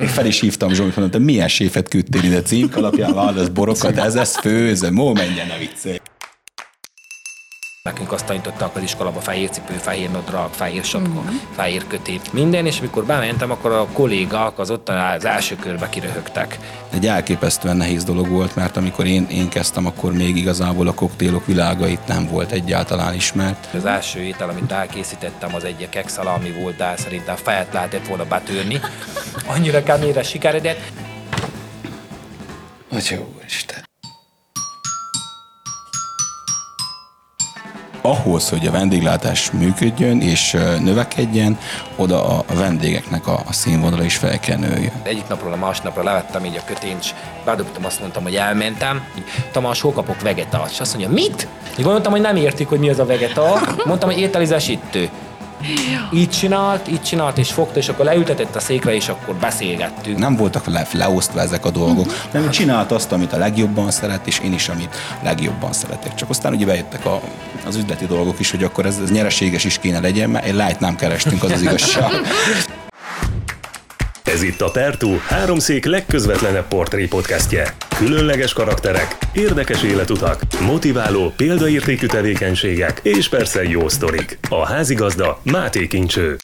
Én fel is hívtam Zsolt, mondtam, milyen séfet küldtél ide címk alapján, válasz borokat, ez ez főzöm, ó, menjen a viccelj. Nekünk azt tanítottak az iskolába fehér cipő, fehér nadrág, fehér sapka, mm-hmm. fehér kötét, minden, és amikor bementem, akkor a kollégák az ott az első körbe kiröhögtek. Egy elképesztően nehéz dolog volt, mert amikor én, én kezdtem, akkor még igazából a koktélok világa itt nem volt egyáltalán ismert. Az első étel, amit elkészítettem, az egy kekszalami volt, de szerintem fejet lehetett volna betörni. Annyira keményre sikeredett. Atya úristen. Ahhoz, hogy a vendéglátás működjön és növekedjen, oda a vendégeknek a, a színvonala is fel kell nőjön. Egyik napról a másik napra levettem így a kötényt, bedobtam, azt mondtam, hogy elmentem. Tamás, hol kapok vegetált? És azt mondja, mit? Így mondtam, hogy nem értik, hogy mi az a vegetál. Mondtam, hogy ételizesítő. Így csinált, így csinált, és fogta, és akkor leültetett a székre, és akkor beszélgettünk. Nem voltak le, leosztva ezek a dolgok, mm-hmm. nem csinált azt, amit a legjobban szeret, és én is, amit legjobban szeretek. Csak aztán ugye bejöttek a, az üzleti dolgok is, hogy akkor ez, ez nyereséges is kéne legyen, mert egy light nem kerestünk, az az igazság. Ez itt a Pertú, háromszék legközvetlenebb portré podcastje. Különleges karakterek, érdekes életutak, motiváló, példaértékű tevékenységek és persze jó sztorik. A házigazda Máté Kincső.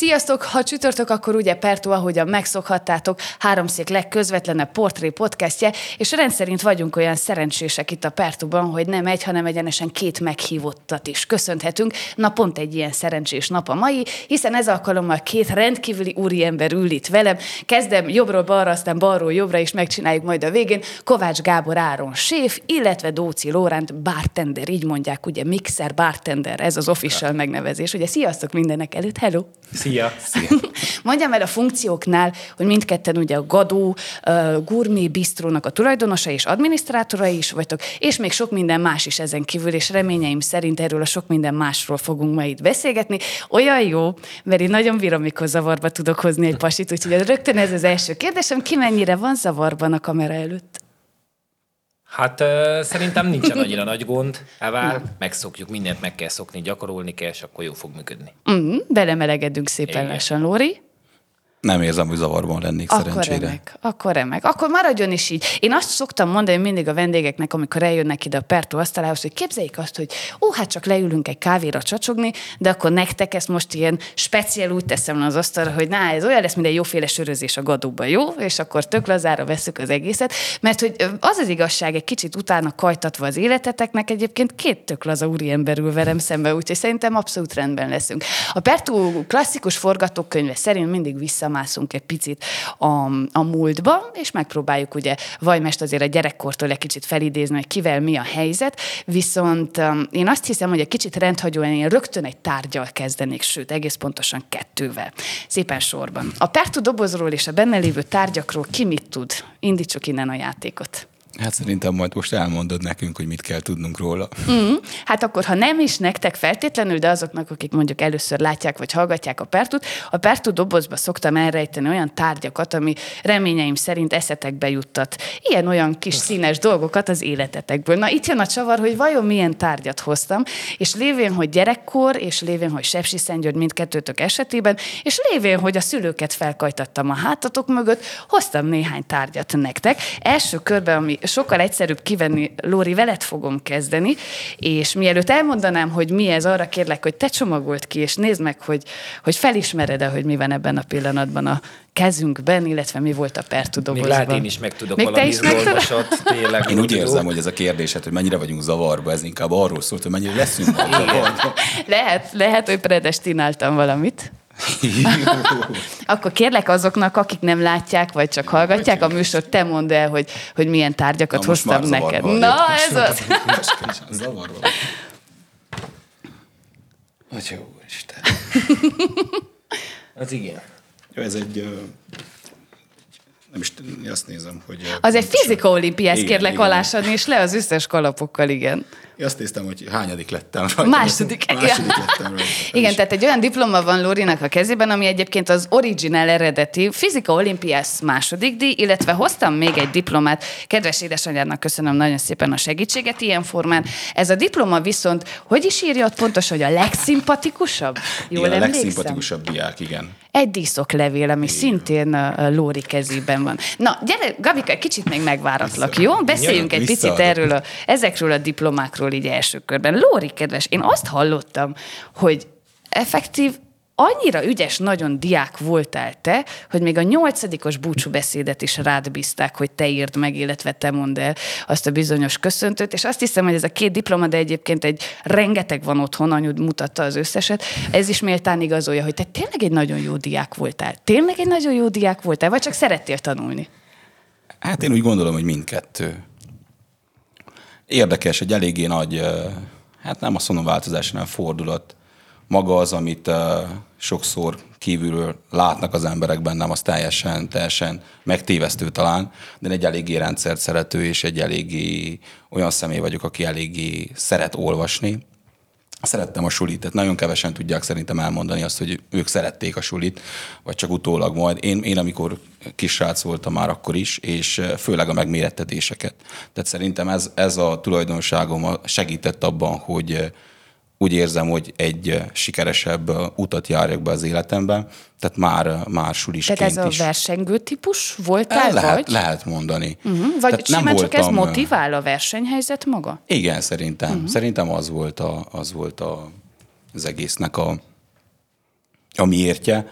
Sziasztok! Ha csütörtök, akkor ugye Pertó, ahogyan megszokhattátok, háromszék legközvetlenebb portré podcastje, és rendszerint vagyunk olyan szerencsések itt a Pertóban, hogy nem egy, hanem egyenesen két meghívottat is köszönhetünk. Na pont egy ilyen szerencsés nap a mai, hiszen ez alkalommal két rendkívüli úriember ül itt velem. Kezdem jobbról balra, aztán balról jobbra, és megcsináljuk majd a végén. Kovács Gábor Áron séf, illetve Dóci Lóránt bartender, így mondják, ugye mixer bartender, ez az official megnevezés. Ugye sziasztok mindenek előtt, hello! Szia! Szia. Mondjam el a funkcióknál, hogy mindketten ugye a Gadó uh, Gurmé Bistrónak a tulajdonosa és adminisztrátorai is vagytok, és még sok minden más is ezen kívül, és reményeim szerint erről a sok minden másról fogunk ma itt beszélgetni. Olyan jó, mert én nagyon bírom, mikor zavarba tudok hozni egy pasit, úgyhogy rögtön ez az első kérdésem, ki mennyire van zavarban a kamera előtt? Hát szerintem nincsen annyira nagy gond, Evál, megszokjuk, mindent meg kell szokni, gyakorolni kell, és akkor jó fog működni. Mm, belemelegedünk szépen lassan, Lóri. Nem érzem, hogy zavarban lennék akkor szerencsére. Remek, akkor remek. Akkor maradjon is így. Én azt szoktam mondani mindig a vendégeknek, amikor eljönnek ide a Pertó asztalához, hogy képzeljék azt, hogy ó, hát csak leülünk egy kávéra csacsogni, de akkor nektek ezt most ilyen speciál úgy teszem az asztalra, hogy na, ez olyan lesz, mint egy jóféle sörözés a gadóba, jó? És akkor tök lazára veszük az egészet, mert hogy az az igazság, egy kicsit utána kajtatva az életeteknek, egyébként két tök laza úriember ül velem szembe, úgyhogy szerintem abszolút rendben leszünk. A Pertó klasszikus forgatókönyve szerint mindig vissza visszamászunk egy picit a, a múltba, és megpróbáljuk ugye Vajmest azért a gyerekkortól egy kicsit felidézni, hogy kivel mi a helyzet, viszont um, én azt hiszem, hogy egy kicsit rendhagyóan én rögtön egy tárgyal kezdenék, sőt, egész pontosan kettővel. Szépen sorban. A Pertu dobozról és a benne lévő tárgyakról ki mit tud? Indítsuk innen a játékot. Hát szerintem majd most elmondod nekünk, hogy mit kell tudnunk róla. Mm, hát akkor, ha nem is nektek feltétlenül, de azoknak, akik mondjuk először látják vagy hallgatják a Pertut, a Pertu dobozba szoktam elrejteni olyan tárgyakat, ami reményeim szerint eszetekbe juttat. Ilyen-olyan kis színes dolgokat az életetekből. Na itt jön a csavar, hogy vajon milyen tárgyat hoztam, és lévén, hogy gyerekkor, és lévén, hogy Sepsi Szentgyörgy mindkettőtök esetében, és lévén, hogy a szülőket felkajtattam a hátatok mögött, hoztam néhány tárgyat nektek. Első körben, ami sokkal egyszerűbb kivenni, Lóri, veled fogom kezdeni, és mielőtt elmondanám, hogy mi ez, arra kérlek, hogy te csomagolt ki, és nézd meg, hogy, hogy felismered-e, hogy mi van ebben a pillanatban a kezünkben, illetve mi volt a pertudobozban. Még lehet én is meg tudok Még valami izgalmasat, tényleg. Én úgy érzem, hogy ez a kérdésed, hogy mennyire vagyunk zavarba, ez inkább arról szólt, hogy mennyire leszünk zavarba. lehet, lehet, hogy predestináltam valamit. Akkor kérlek azoknak, akik nem látják, vagy csak hallgatják a műsort, te mondd el, hogy, hogy milyen tárgyakat Na, hoztam neked. Na, ez az. Zavarva. Atya úristen. Az igen. Jó, ez egy nem is azt nézem, hogy... Az egy fizika olimpiász, kérlek igen. alásadni, és le az összes kalapokkal, igen. Én azt néztem, hogy hányadik lettem rajta. Második. Második lettem rajta. Igen, tehát egy olyan diploma van Lórinak a kezében, ami egyébként az original eredeti Fizika Olimpiász második díj, illetve hoztam még egy diplomát. Kedves édesanyádnak köszönöm nagyon szépen a segítséget ilyen formán. Ez a diploma viszont, hogy is írja ott pontosan, hogy a legszimpatikusabb? Jól igen, a legszimpatikusabb diák, igen. Egy díszoklevél, ami szintén a Lóri kezében van. Na, gyere, Gabika, kicsit még megváratlak, jó? Beszéljünk egy picit erről a, ezekről a diplomákról így első körben. Lóri, kedves, én azt hallottam, hogy effektív annyira ügyes, nagyon diák voltál te, hogy még a nyolcadikos búcsúbeszédet is rád bízták, hogy te írd meg, illetve te mondd el azt a bizonyos köszöntőt, és azt hiszem, hogy ez a két diploma, de egyébként egy rengeteg van otthon, anyud mutatta az összeset, ez is méltán igazolja, hogy te tényleg egy nagyon jó diák voltál. Tényleg egy nagyon jó diák voltál, vagy csak szerettél tanulni? Hát én úgy gondolom, hogy mindkettő. Érdekes, egy eléggé nagy, hát nem azt mondom változás, hanem fordulat. Maga az, amit sokszor kívülről látnak az emberek bennem, az teljesen, teljesen megtévesztő talán, de egy eléggé rendszert szerető, és egy eléggé olyan személy vagyok, aki eléggé szeret olvasni, Szerettem a sulit, tehát nagyon kevesen tudják szerintem elmondani azt, hogy ők szerették a sulit, vagy csak utólag majd. Én, én amikor kisrác voltam már akkor is, és eh, főleg a megmérettetéseket. Tehát szerintem ez, ez a tulajdonságom segített abban, hogy eh, úgy érzem, hogy egy eh, sikeresebb eh, utat járjak be az életembe, tehát már, eh, már sulisként Tehát ez a is. versengő típus voltál, lehet, vagy? lehet mondani. Uh-huh. Vagy Tehát simán csak ez voltam, eh, motivál a versenyhelyzet maga? igen, szerintem. Uh-huh. Szerintem az volt, a, az, volt a, az egésznek a, a miértje.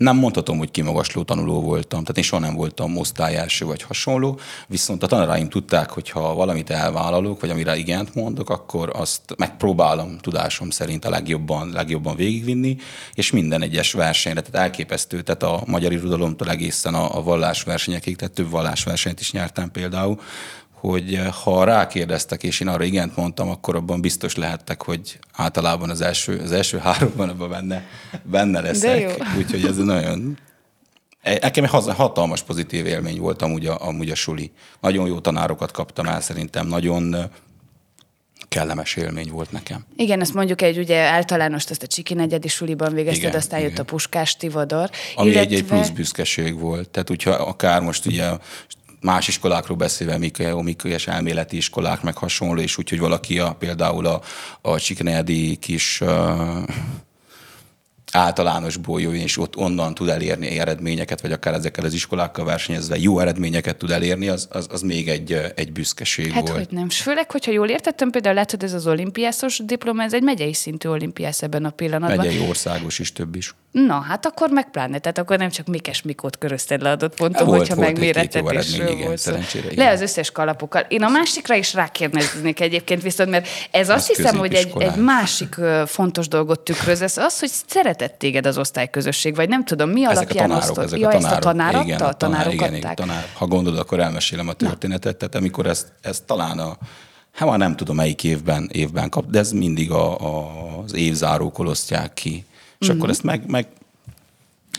Nem mondhatom, hogy kimagasló tanuló voltam, tehát én soha nem voltam osztály első vagy hasonló, viszont a tanáraim tudták, hogy ha valamit elvállalok, vagy amire igent mondok, akkor azt megpróbálom tudásom szerint a legjobban, legjobban végigvinni, és minden egyes versenyre, tehát elképesztő, tehát a magyar irodalomtól egészen a, a vallásversenyekig, tehát több vallásversenyt is nyertem például, hogy eh, ha rákérdeztek, és én arra igent mondtam, akkor abban biztos lehettek, hogy általában az első, az első háromban abban benne, benne leszek. Úgyhogy ez nagyon... E- Nekem egy hatalmas pozitív élmény volt amúgy a, amúgy a suli. Nagyon jó tanárokat kaptam el, szerintem nagyon eh, kellemes élmény volt nekem. Igen, ezt mondjuk egy ugye általános, azt a Csiki negyedi suliban végezted, Igen, aztán jött igen. a Puskás Tivadar. Ami egy, egy plusz büszkeség volt. Tehát, hogyha akár most ugye más iskolákról beszélve, mik, mikőjes elméleti iskolák, meg hasonló, és úgy, hogy valaki a, például a, a Csiknedi kis uh, általánosból jöjjön, és ott onnan tud elérni eredményeket, vagy akár ezekkel az iskolákkal versenyezve jó eredményeket tud elérni, az, az, az még egy, egy büszkeség Hát volt. hogy nem. S főleg, hogyha jól értettem, például látod, ez az olimpiászos diploma, ez egy megyei szintű olimpiász ebben a pillanatban. Megyei országos is több is. Na, hát akkor meg pláne, tehát akkor nem csak Mikes Mikót körözted le adott ponton, Volt- hogyha megmérettetésről igen, volt szó. szerencsére, Le igen. az összes kalapokkal. Én a másikra is rákérdeznék egyébként viszont, mert ez azt Az hiszem, hogy egy, egy másik fontos dolgot tükröz, ez az, hogy szeretett téged az osztályközösség, vagy nem tudom, mi Ezek a alapján tanárok, osztod. ezek ja, a ezt tanárok. a tanár adta? igen, a tanárok igen, igen, tanár. Ha gondolod, akkor elmesélem a történetet. Tehát amikor ezt, ezt talán a, hát már nem tudom melyik évben, évben kap, de ez mindig a, a, az évzárókor osztják ki. És Mhm. akkor ezt meg, meg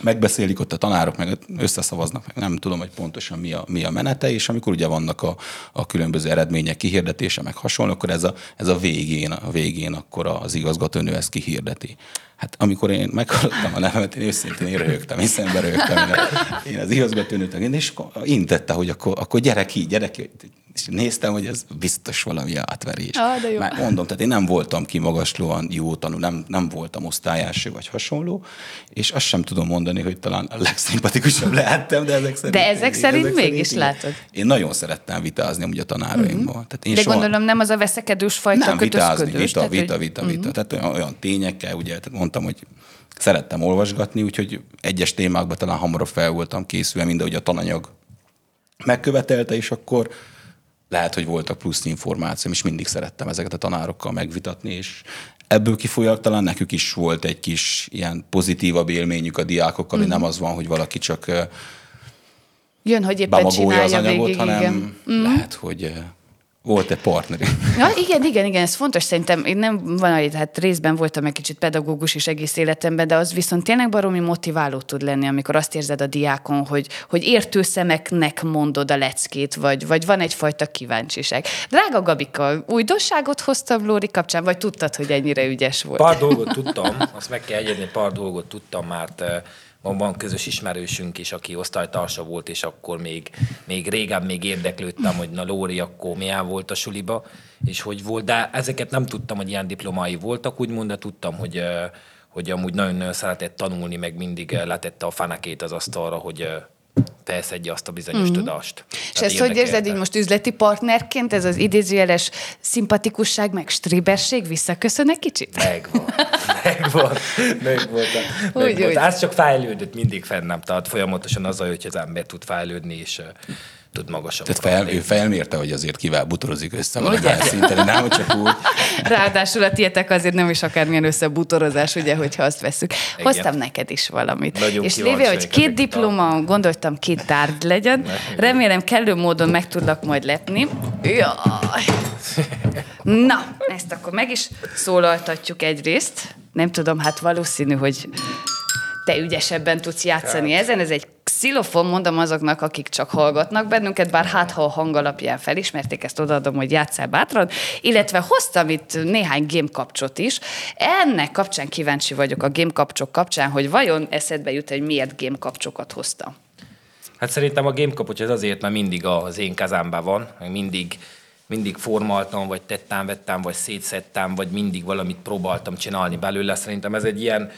megbeszélik ott a tanárok, meg összeszavaznak, meg nem tudom, hogy pontosan mi a, mi a menete, és amikor ugye vannak a, a különböző eredmények kihirdetése, meg hasonló, akkor ez a, ez a végén, a végén akkor az igazgatónő ezt kihirdeti. Hát amikor én meghallottam a nevemet, én őszintén én röhögtem, hiszen beröhögtem. Én, én az igazgatónőt, és akkor intette, hogy akkor, akkor gyere ki, gyere ki. És néztem, hogy ez biztos valami átverés. Ah, de jó. Már mondom, tehát én nem voltam kimagaslóan jó tanú, nem, nem voltam osztályási vagy hasonló, és azt sem tudom mondani, hogy talán a legszimpatikusabb lehettem, de ezek szerint... De ezek szerint mégis igen. látod. Én nagyon szerettem vitázni amúgy a tanáraimmal. Tehát én De soha- gondolom nem az a veszekedős fajta nem vitázni, kötözködős. vita, tehát, vita, hogy- vita, vita. Tehát olyan, olyan tényekkel, ugye, tehát mondtam, hogy szerettem olvasgatni, úgyhogy egyes témákban talán hamarabb fel voltam készülve, mint ahogy a tananyag megkövetelte, és akkor lehet, hogy voltak plusz információm, és mindig szerettem ezeket a tanárokkal megvitatni, és ebből kifolyólag talán nekük is volt egy kis ilyen pozitívabb élményük a diákokkal, hogy nem az van, hogy valaki csak Jön, hogy éppen bemagolja az csinálja anyagot, végig, hanem igen. lehet, hogy ö, Volt egy partneri. Ja, igen, igen, igen, ez fontos szerintem. Én nem van, hát részben voltam egy kicsit pedagógus is egész életemben, de az viszont tényleg baromi motiváló tud lenni, amikor azt érzed a diákon, hogy, hogy értő szemeknek mondod a leckét, vagy, vagy van egyfajta kíváncsiság. Drága Gabika, újdonságot hoztam Lóri kapcsán, vagy tudtad, hogy ennyire ügyes volt? Pár dolgot tudtam, azt meg kell egyedni, pár dolgot tudtam, mert eh, van, van közös ismerősünk is, aki osztálytársa volt, és akkor még, még régen még érdeklődtem, hogy na Lóri akkor milyen volt a suliba, és hogy volt, de ezeket nem tudtam, hogy ilyen diplomái voltak, úgymond, de tudtam, hogy, eh, hogy amúgy nagyon szeretett tanulni, meg mindig eh, letette a fenekét az asztalra, hogy eh, felszedje azt a bizonyos mm-hmm. tudást. És ezt hogy érzed, hogy most üzleti partnerként ez az idézőjeles szimpatikusság, meg stréberség visszaköszön egy kicsit? Megvan. Megvan. Megvolt. Úgy, Megvolt. úgy. Ez csak fejlődött mindig fennem. Tehát folyamatosan az, hogy az ember tud fejlődni, és tud magasabb. Tehát fel, ő felmérte, hogy azért kivel butorozik össze valamilyen szinten, nem csak úgy. Ráadásul a tietek azért nem is akármilyen összebutorozás, ugye, hogyha azt veszük. Igen. Hoztam neked is valamit. Nagyon és lévén, hogy két ezekre a- diploma, gondoltam két tárgy legyen. Remélem kellő módon meg tudlak majd lepni. Jaj. Na, ezt akkor meg is szólaltatjuk egyrészt. Nem tudom, hát valószínű, hogy te ügyesebben tudsz játszani ezen. Ez egy xilofon, mondom azoknak, akik csak hallgatnak bennünket, bár hát ha a hang alapján felismerték, ezt odaadom, hogy játsszál bátran. Illetve hoztam itt néhány game kapcsot is. Ennek kapcsán kíváncsi vagyok a game kapcsok kapcsán, hogy vajon eszedbe jut, hogy miért game kapcsokat hoztam. Hát szerintem a gamekapocs ez azért, mert mindig az én kezemben van, mindig, mindig formáltam, vagy tettem, vettem, vagy szétszettem, vagy mindig valamit próbáltam csinálni belőle. Szerintem ez egy ilyen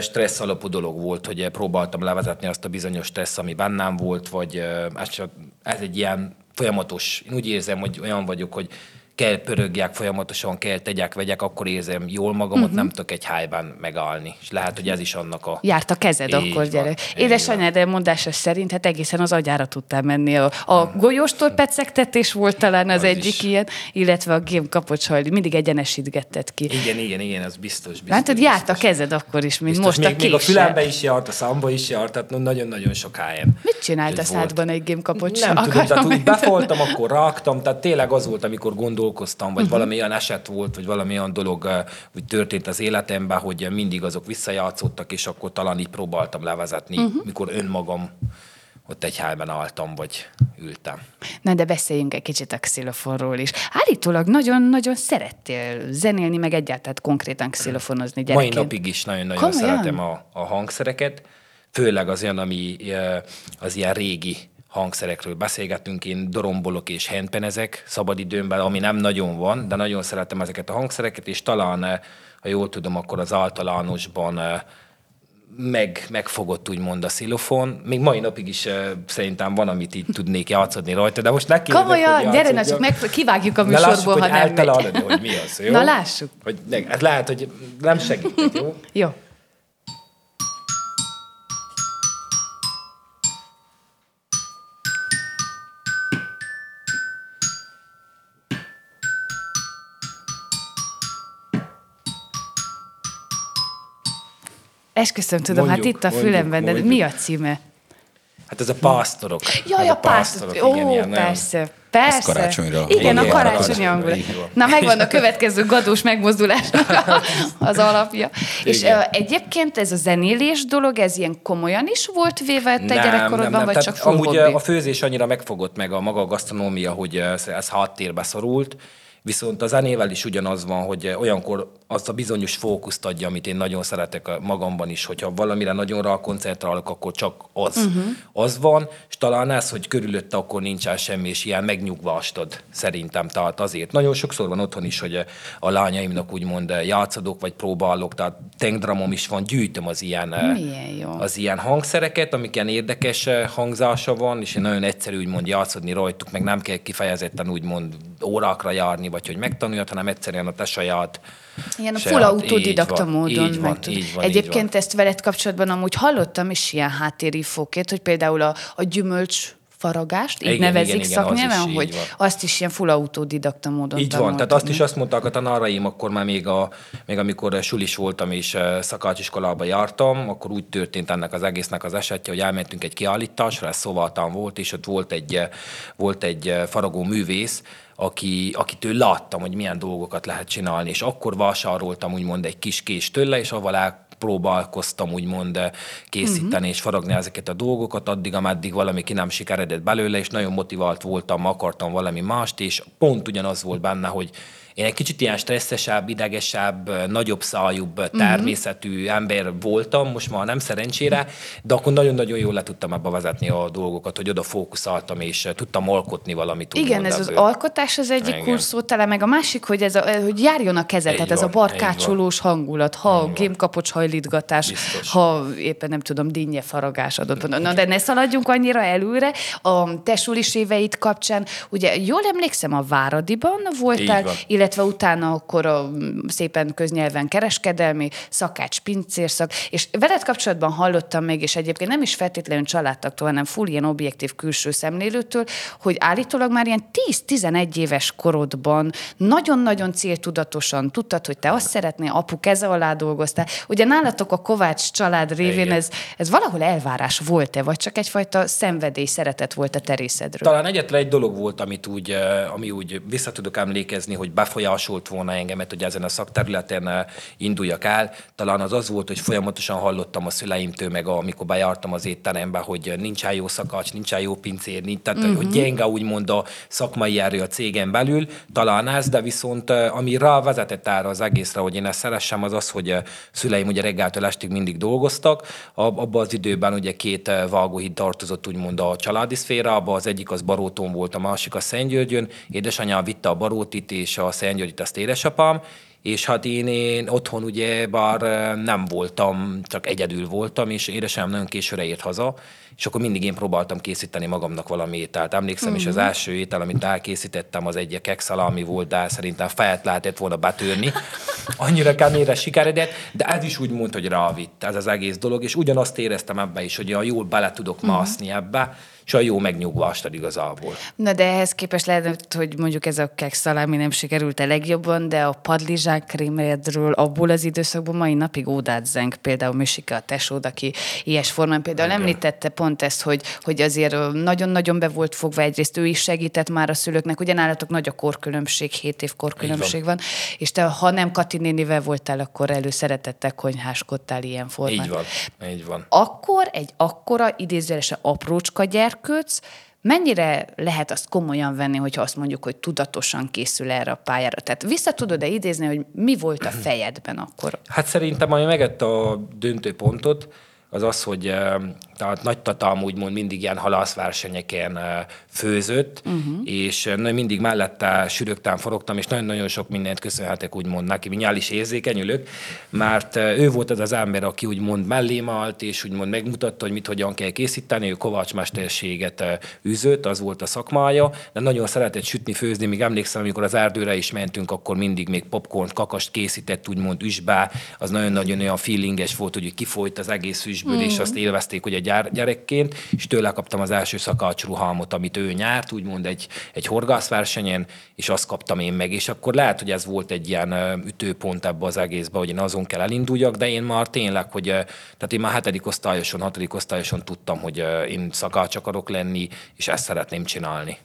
stressz alapú dolog volt, hogy próbáltam levezetni azt a bizonyos stressz, ami bennem volt, vagy csak, ez egy ilyen folyamatos, én úgy érzem, hogy olyan vagyok, hogy kell pörögjek folyamatosan, kell tegyek, vegyek, akkor érzem jól magamat, uh-huh. nem tudok egy helyben megállni. És lehet, hogy ez is annak a... Járt a kezed Így akkor, van, gyere. így van. Édesanyád elmondása szerint, hát egészen az agyára tudtál menni. A, a golyóstól pecegtetés volt talán az, Az egyik is. ilyen, illetve a game kapocs, hogy mindig egyenesítgetted ki. Igen, igen, igen, ez biztos. biztos Látod, járt a biztos. kezed akkor is, mint Biztos, most még, a még a fülembe is járt, a számba is járt, tehát nagyon-nagyon sok helyen. Mit csinált a szádban egy game kapocs? Nem tudom, tehát úgy befoltam, akkor raktam, tehát tényleg az volt, amikor gondolkoztam, Mhm. vagy uh-huh. valami olyan eset volt, vagy valami olyan dolog eh, úgy történt az életemben, hogy mindig azok visszajátszottak, és akkor talán így próbáltam levezetni, uh-huh. mikor önmagam ott egy helyben álltam, vagy ültem. Na, de beszéljünk egy kicsit a xilofonról is. Állítólag nagyon-nagyon szerettél zenélni, meg egyáltalán konkrétan xilofonozni Mai gyerekként. napig is nagyon-nagyon Komolyan? szeretem a, a hangszereket, főleg az olyan, ami eh, az ilyen régi hangszerekről beszélgetünk, én dorombolok és handpenezek szabadidőmben, ami nem nagyon van, de nagyon szeretem ezeket a hangszereket, és talán, eh, ha jól tudom, akkor az általánosban eh, meg, megfogott úgymond a szilofon. Még mai napig is uh, szerintem van, amit így tudnék játszani rajta, de most neki Komolyan, gyere, csak meg, kivágjuk a Na lássuk, műsorból, hogy ha nem megy. hogy mi az, jó? Na, lássuk. Hogy, ne, ez lehet, hogy nem segítek, jó? Jó. Esküszöm, tudom, Mondjuk, hát itt a mondjuk, fülemben, de mondjuk. mi a címe? Hát ez a pásztorok. Jaj, ez a pásztor. Ó, igen, ilyen nagyon- persze, persze. Ez karácsonyra. Igen, a karácsonyi van. Na, megvan a következő gadós megmozdulás az alapja. És Igen. ö, egyébként ez a zenélés dolog, ez ilyen komolyan is volt véve te gyerekkorodban, vagy Tehát csak Amúgy hobbi? a főzés annyira megfogott meg a maga a gasztronómia, hogy ez ez háttérbe szorult, Viszont a zenével is ugyanaz van, hogy olyankor azt a bizonyos fókuszt adja, amit én nagyon szeretek magamban is, hogyha valamire nagyon rá koncentrálok, akkor csak az. Uh-huh. Az van, és talán ez, hogy körülötte akkor nincsen semmi, és ilyen megnyugvást ad szerintem. Tehát azért nagyon sokszor van otthon is, hogy a lányaimnak úgymond játszadok, vagy próbálok, tehát tengdramom is van, gyűjtöm az ilyen, jó. az ilyen hangszereket, amik ilyen érdekes eh, hangzása van, és nagyon egyszerű úgymond játszani rajtuk, meg nem kell kifejezetten úgymond órákra járni, vagy hogy megtanuljad, hanem egyszerűen a te saját Ilyen a full autodidakta így van, módon. Így van, így van, így Egyébként van. ezt veled kapcsolatban amúgy hallottam is ilyen háttérinfókét, hogy például a, a gyümölcs faragást, így Igen, nevezik igen, igen, az szaknyelven, hogy így van. azt is ilyen full autodidakta módon Így van, tanultad, tehát azt is azt mondták a tanáraim, akkor már még, a, még amikor sulis voltam és eh, szakácsiskolába jártam, akkor úgy történt ennek az egésznek az esetje, hogy elmentünk egy kiállításra, ez szóvaltán volt, és ott volt egy, eh, volt egy eh, faragó művész, aki, akitől láttam, hogy milyen dolgokat lehet csinálni, és akkor vásároltam úgymond egy kis kés tőle, és avval próbálkoztam úgymond készíteni uh-huh. és faragni ezeket a dolgokat, addig, ameddig valami ki nem sikeredett belőle, és nagyon motivált voltam, akartam valami mást, és pont ugyanaz volt benne, hogy én egy kicsit ilyen stresszesebb, idegesebb, nagyobb szájúbb mhm. természetű uh-huh. ember voltam, most már nem szerencsére, de akkor nagyon-nagyon jól le tudtam ebbe vezetni a dolgokat, hogy oda fókuszáltam, és tudtam alkotni valamit. Igen, ez ebből. az alkotás az egyik kurszó tele, meg a másik, hogy, ez a, hogy járjon a kezed, tehát ez a barkácsolós hangulat, ha gémkapocs hajlítgatás, Biztos. ha éppen nem tudom, dinnye faragás adott. Na, de ne szaladjunk annyira előre. A te éveit kapcsán, ugye jól emlékszem, a Váradiban voltál, illetve illetve utána akkor a, szépen köznyelven kereskedelmi, szakács, pincérszak, és veled kapcsolatban hallottam még, és egyébként nem is feltétlenül családtaktól, hanem full ilyen objektív külső szemlélőtől, hogy állítólag már ilyen 10-11 éves korodban nagyon-nagyon céltudatosan tudtad, hogy te azt szeretnél, apu keze alá dolgoztál. Ugye nálatok a Kovács család révén ez, ez valahol elvárás volt-e, vagy csak egyfajta szenvedély, szeretet volt a terészedről? Talán egyetlen egy dolog volt, amit úgy, ami úgy vissza tudok emlékezni, hogy befolyásolt volna engemet, hogy ezen a szakterületen eh, induljak el. Talán az az volt, hogy folyamatosan hallottam a szüleimtől, meg amikor bejártam az étterembe, hogy nincs jó szakacs, nincs jó pincér, nincs, tehát uh-huh. hogy gyenge úgymond a szakmai erő a cégen belül. Talán ez, de viszont eh, ami rá vezetett erre az egészre, hogy én ezt szeressem, az az, hogy eh, szüleim ugye reggeltől estig mindig dolgoztak. Abban az időben ugye két vágóhíd tartozott úgymond a családi szférába, az egyik az Baróton volt, a másik a Szentgyörgyön. Édesanyám vitte a Barótit és a Szentgyörgyit azt édesapám, és hát én, én otthon ugye bár nem voltam, csak egyedül voltam, és édesem nagyon későre ért haza, és akkor mindig én próbáltam készíteni magamnak valami ételt. Emlékszem, mm-hmm. és az mhm. első étel, amit elkészítettem, az egy kekszalami volt, de szerintem fejet lehetett volna betörni. Annyira keményre sikeredett, de ez is úgy mondta, hogy rávitt ez az egész dolog, és ugyanazt éreztem ebbe is, hogy jól bele tudok mm-hmm. mászni ebbe, és a jó megnyugvást ad igazából. Na de ehhez képest lehet, hogy mondjuk ez a keks szalámi nem sikerült a legjobban, de a padlizsák krémedről abból az időszakban mai napig ódát zeng, például Misika a tesód, aki ilyes formán például Igen. említette pont ezt, hogy, hogy azért nagyon-nagyon be volt fogva, egyrészt ő is segített már a szülőknek, ugye nálatok nagy a korkülönbség, 7 év korkülönbség van. van, és te ha nem Kati nénivel voltál, akkor előszeretettel konyháskodtál ilyen formán. Így van, így van. Akkor egy akkora idézőjelesen aprócska gyerek, gyerkőc, mennyire lehet azt komolyan venni, hogyha azt mondjuk, hogy tudatosan készül erre a pályára? Tehát vissza tudod-e idézni, hogy mi volt a fejedben akkor? Hát szerintem, ami megette a döntőpontot, az az, hogy tehát nagy tatam úgymond mindig ilyen halászversenyeken főzött, uh-huh. és mindig mellette sürögtem, forogtam, és nagyon-nagyon sok mindent köszönhetek úgymond neki, mi is érzékenyülök, mert ő volt az az ember, aki úgymond mellém állt, és úgymond megmutatta, hogy mit hogyan kell készíteni, ő Kovács mesterséget üzött, az volt a szakmája, de nagyon szeretett sütni, főzni, még emlékszem, amikor az erdőre is mentünk, akkor mindig még popcorn, kakast készített, úgymond üsbe, az nagyon-nagyon olyan feelinges volt, hogy kifolyt az egész üsből, uh-huh. és azt élvezték, hogy gyár, gyerekként, és tőle kaptam az első szakácsruhalmot, amit ő nyárt, úgymond egy, egy horgászversenyen, és azt kaptam én meg, és akkor lehet, hogy ez volt egy ilyen ütőpont ebbe az egészbe, hogy én azon kell elinduljak, de én már tényleg, hogy tehát én már hetedik osztályoson, hatodik osztályoson tudtam, hogy én szakács akarok lenni, és ezt szeretném csinálni.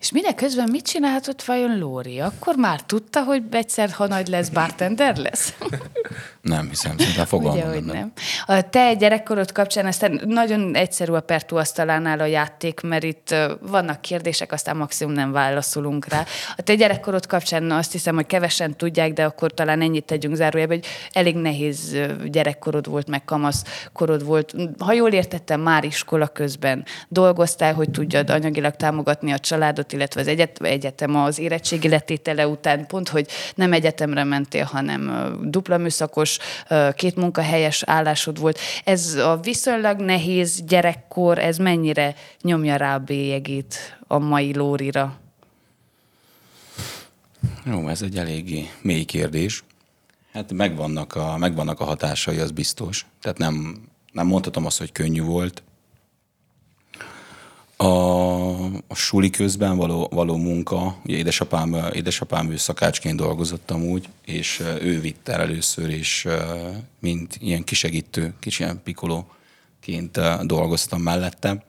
És mindeközben mit csinálhatott vajon Lóri? Akkor már tudta, hogy egyszer, ha nagy lesz, bartender lesz? Nem hiszem, szinte fogalmam Ugye, nem. A te gyerekkorod kapcsán aztán nagyon egyszerű a Pertu asztalánál a játék, mert itt vannak kérdések, aztán maximum nem válaszolunk rá. A te gyerekkorod kapcsán azt hiszem, hogy kevesen tudják, de akkor talán ennyit tegyünk zárójelbe, hogy elég nehéz gyerekkorod volt, meg kamasz korod volt. Ha jól értettem, már iskola közben dolgoztál, hogy tudjad anyagilag támogatni a családot, illetve az egyet, egyetem az érettségi letétele után, pont, hogy nem egyetemre mentél, hanem dupla műszakos két munkahelyes állásod volt. Ez a viszonylag nehéz gyerekkor, ez mennyire nyomja rá a bélyegét a mai Lórira? Jó, ez egy eléggé mély kérdés. Hát megvannak a, megvannak a hatásai, az biztos. Tehát nem, nem mondhatom azt, hogy könnyű volt. A, a suli közben való, való munka, ugye édesapám, édesapám ő szakácsként dolgozott amúgy, és ő vitt el először, és mint ilyen kisegítő, kis ilyen pikolóként dolgoztam mellette.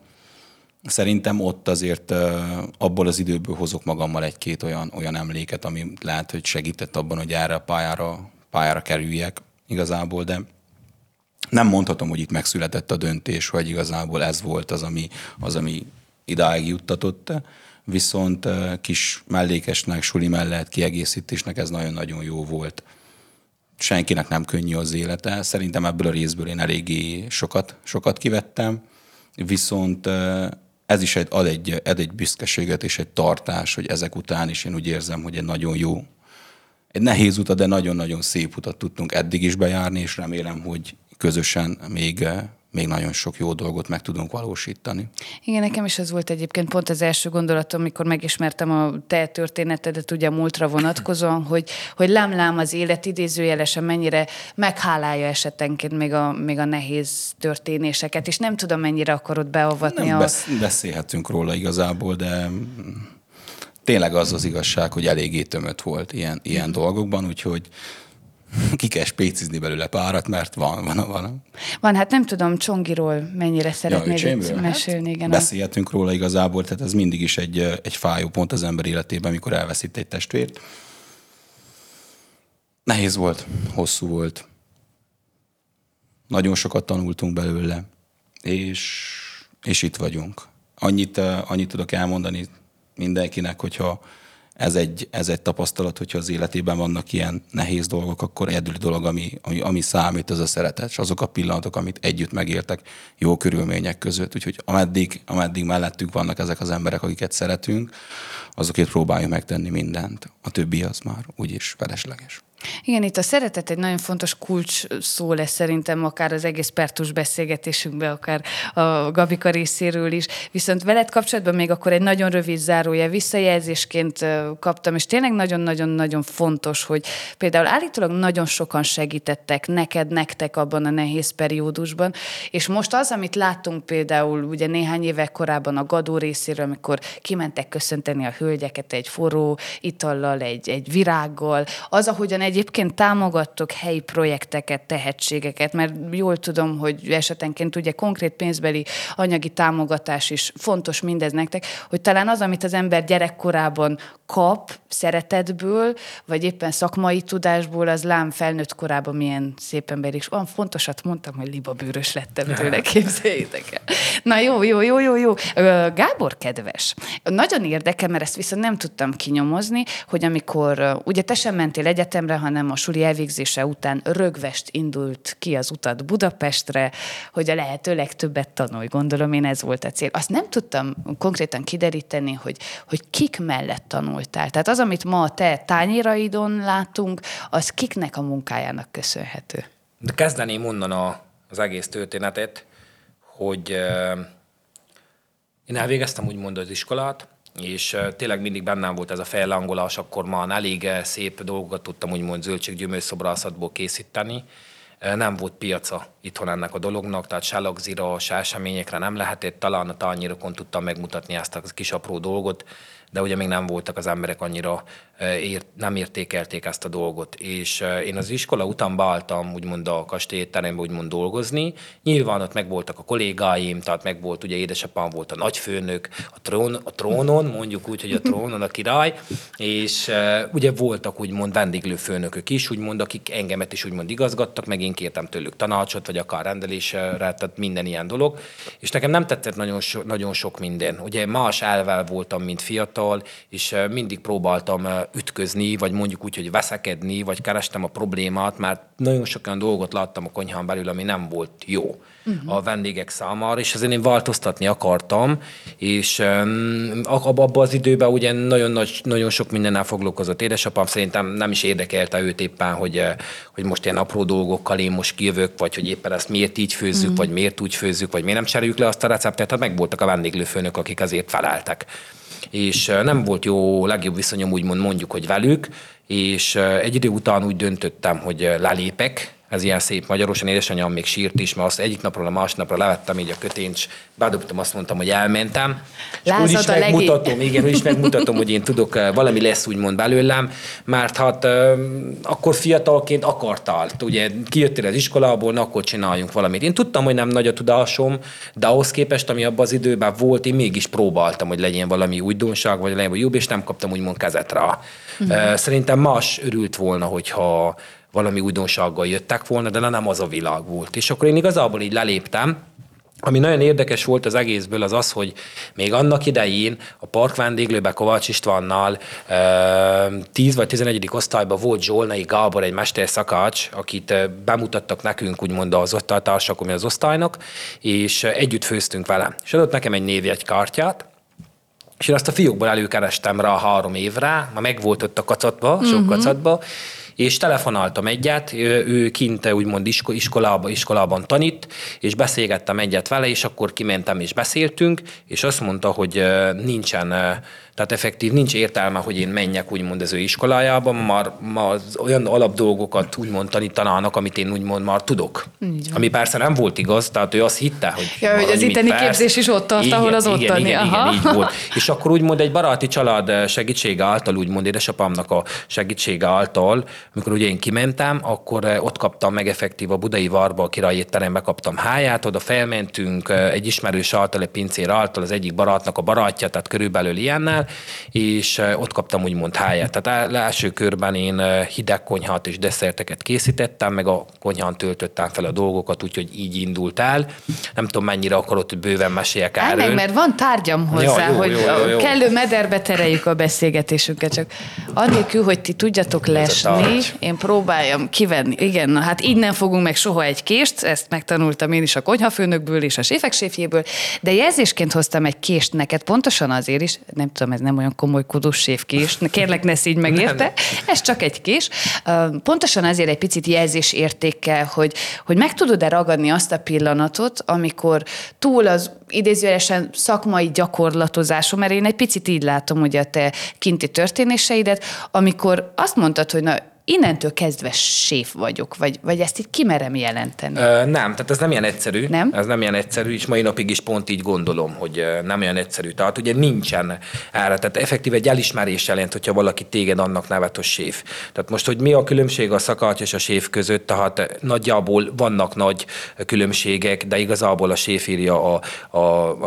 Szerintem ott azért abból az időből hozok magammal egy-két olyan, olyan emléket, ami lehet, hogy segített abban, hogy erre a pályára, pályára kerüljek igazából, de nem mondhatom, hogy itt megszületett a döntés, hogy igazából ez volt az, ami, az, ami idáig juttatott, viszont kis mellékesnek, suli mellett kiegészítésnek ez nagyon-nagyon jó volt. Senkinek nem könnyű az élete. Szerintem ebből a részből én eléggé sokat, sokat kivettem, viszont ez is egy, ad, egy, ad egy büszkeséget és egy tartás, hogy ezek után is én úgy érzem, hogy egy nagyon jó, egy nehéz utat, de nagyon-nagyon szép utat tudtunk eddig is bejárni, és remélem, hogy közösen még még nagyon sok jó dolgot meg tudunk valósítani. Igen, nekem is ez volt egyébként pont az első gondolatom, amikor megismertem a te történetedet, ugye a múltra vonatkozóan, hogy, hogy lám-lám az élet idézőjelesen mennyire meghálálja esetenként még a, még a nehéz történéseket, és nem tudom, mennyire akarod beavatni. Nem a... beszélhetünk róla igazából, de tényleg az az igazság, hogy eléggé tömött volt ilyen, ilyen dolgokban, úgyhogy ki kell spécizni belőle párat, mert van, van, van. Van, hát nem tudom, Csongiról mennyire szeretnéd ja, mesélni. Igen, beszélhetünk róla igazából, tehát ez mindig is egy, egy fájó pont az ember életében, amikor elveszít egy testvért. Nehéz volt, hosszú volt. Nagyon sokat tanultunk belőle, és, és itt vagyunk. Annyit, annyit tudok elmondani mindenkinek, hogyha ez egy, ez egy tapasztalat, hogyha az életében vannak ilyen nehéz dolgok, akkor egyedüli dolog, ami, ami, ami számít, az a szeretet, és azok a pillanatok, amit együtt megértek jó körülmények között. Úgyhogy ameddig, ameddig mellettünk vannak ezek az emberek, akiket szeretünk, azokért próbáljuk megtenni mindent. A többi az már úgyis felesleges. Igen, itt a szeretet egy nagyon fontos kulcs szó lesz szerintem, akár az egész pertus beszélgetésünkben, akár a Gabika részéről is. Viszont veled kapcsolatban még akkor egy nagyon rövid zárója visszajelzésként kaptam, és tényleg nagyon-nagyon-nagyon fontos, hogy például állítólag nagyon sokan segítettek neked, nektek abban a nehéz periódusban, és most az, amit láttunk például ugye néhány évek korábban a Gadó részéről, amikor kimentek köszönteni a hölgyeket egy forró itallal, egy, egy virággal, az, ahogyan egyébként támogattok helyi projekteket, tehetségeket, mert jól tudom, hogy esetenként ugye konkrét pénzbeli anyagi támogatás is fontos mindez nektek, hogy talán az, amit az ember gyerekkorában kap szeretetből, vagy éppen szakmai tudásból, az lám felnőtt korában milyen szép ember is. Van fontosat mondtam, hogy libabőrös lettem tőle, képzeljétek el. Na jó, jó, jó, jó, jó. Gábor kedves, nagyon érdekel, mert ezt viszont nem tudtam kinyomozni, hogy amikor ugye te sem mentél egyetemre, hanem a suli elvégzése után rögvest indult ki az utat Budapestre, hogy a lehető legtöbbet tanulj. Gondolom én ez volt a cél. Azt nem tudtam konkrétan kideríteni, hogy, hogy kik mellett tanultál. Tehát az, amit ma a te tányéraidon látunk, az kiknek a munkájának köszönhető? De kezdeném onnan a, az egész történetet, hogy uh, én elvégeztem úgymond az iskolát, és tényleg mindig bennem volt ez a fejlangolás, akkor már elég szép dolgokat tudtam úgymond zöldséggyümölcsszobrászatból készíteni. Nem volt piaca itthon ennek a dolognak, tehát se lagzira, se eseményekre nem lehetett, talán a tányérokon tudtam megmutatni ezt a kis apró dolgot, de ugye még nem voltak az emberek annyira, ért, nem értékelték ezt a dolgot. És én az iskola után beálltam úgymond a kastélyterembe úgymond dolgozni. Nyilván ott meg voltak a kollégáim, tehát meg volt, ugye édesapám volt a nagyfőnök, a, trón, a trónon, mondjuk úgy, hogy a trónon a király, és ugye voltak úgymond vendéglő főnökök is, úgymond, akik engemet is úgymond igazgattak, meg én kértem tőlük tanácsot, vagy akár rendelésre, tehát minden ilyen dolog. És nekem nem tetszett nagyon, so, nagyon sok minden. Ugye más elvel voltam, mint fiatal, fiatal, és mindig próbáltam ütközni, vagy mondjuk úgy, hogy veszekedni, vagy kerestem a problémát, mert nagyon sok olyan dolgot láttam a konyhán belül, ami nem volt jó uh-huh. a vendégek számára, és ezért én változtatni akartam, és um, abban az időben ugye nagyon, nagy, nagyon sok mindennel foglalkozott édesapám, szerintem nem is érdekelte őt éppen, hogy, hogy most ilyen apró dolgokkal én most kijövök, vagy hogy éppen ezt miért így főzzük, uh-huh. vagy miért úgy főzzük, vagy miért nem cseréljük le azt a receptet, tehát meg voltak a vendéglőfőnök, akik ezért feleltek és nem volt jó, legjobb viszonyom úgymond mondjuk, hogy velük, és egy idő után úgy döntöttem, hogy lelépek ez ilyen szép magyarosan, édesanyám még sírt is, mert azt egyik napról a másik napra levettem így a kötényt, és bedobtam, azt mondtam, hogy elmentem. És Lázad úgy is megmutatom, igen, úgy is megmutatom, hogy én tudok, eh, valami lesz úgymond belőlem, mert hát eh, akkor fiatalként akartál, ugye kijöttél az iskolából, na akkor csináljunk valamit. Én tudtam, hogy nem nagy a tudásom, de ahhoz képest, ami abban az időben volt, én mégis próbáltam, hogy legyen valami újdonság, vagy legyen jobb, és nem kaptam úgymond kezet rá. Mm. Szerintem más örült volna, hogyha valami újdonsággal jöttek volna, de nem az a világ volt. És akkor én igazából így leléptem, ami nagyon érdekes volt az egészből az az, hogy még annak idején a park vendéglőben Kovács Istvánnal ö, 10 vagy 11. osztályban volt Zsolnai Gábor, egy mesterszakács, akit bemutattak nekünk úgymond az osztálytársak, ami az osztálynak, és együtt főztünk vele. És adott nekem egy névjegykártyát, és én azt a fiókból előkerestem rá három évre, ma megvolt ott a kacatba, sok uh-huh. kacatba, és telefonáltam egyet, ő, kint úgymond isko- iskolában, iskolában tanít, és beszélgettem egyet vele, és akkor kimentem és beszéltünk, és azt mondta, hogy nincsen, tehát effektív nincs értelme, hogy én menjek úgymond az ő iskolájába, már, már olyan alapdolgokat úgymond tanítanának, amit én úgymond már tudok. Ami persze nem volt igaz, tehát ő azt hitte, hogy... Ja, hogy az itteni persze. képzés is ott tart, ahol az igen, ottani. Igen, Aha. igen, így volt. És akkor úgymond egy baráti család segítsége által, úgymond édesapámnak a segítsége által, amikor ugye én kimentem, akkor eh, ott kaptam meg effektív a Budai Varba, a királyi étterembe kaptam háját, oda felmentünk eh, egy ismerős által, egy pincér által, az egyik barátnak a barátja, tehát körülbelül ilyennel, és eh, ott kaptam úgymond háját. Tehát el- első körben én eh, hideg konyhát és desszerteket készítettem, meg a konyhán töltöttem fel a dolgokat, úgyhogy így indult el. Nem tudom, mennyire akarod, hogy bőven meséljek erről. meg, mert van tárgyam hozzá, jó, hogy jó, jó, jó. kellő mederbe tereljük a beszélgetésünket, csak annélkül, hogy ti tudjatok lesni, én próbáljam kivenni. Igen, na, hát így nem fogunk meg soha egy kést, ezt megtanultam én is a konyhafőnökből és a séfek séfjéből, de jelzésként hoztam egy kést neked, pontosan azért is, nem tudom, ez nem olyan komoly kudus séfkés, kérlek ne szígy meg érte, ez csak egy kés. Pontosan azért egy picit jelzés értékkel, hogy, hogy meg tudod-e ragadni azt a pillanatot, amikor túl az idézőjelesen szakmai gyakorlatozáson, mert én egy picit így látom ugye a te kinti történéseidet, amikor azt mondtad, hogy na, innentől kezdve séf vagyok, vagy, vagy ezt itt kimerem jelenteni. Ö, nem, tehát ez nem ilyen egyszerű. Nem? Ez nem ilyen egyszerű, és mai napig is pont így gondolom, hogy nem olyan egyszerű. Tehát ugye nincsen erre, tehát effektív egy elismerés jelent, hogyha valaki téged annak nevet, hogy séf. Tehát most, hogy mi a különbség a szakács és a séf között, tehát nagyjából vannak nagy különbségek, de igazából a séf írja a, a,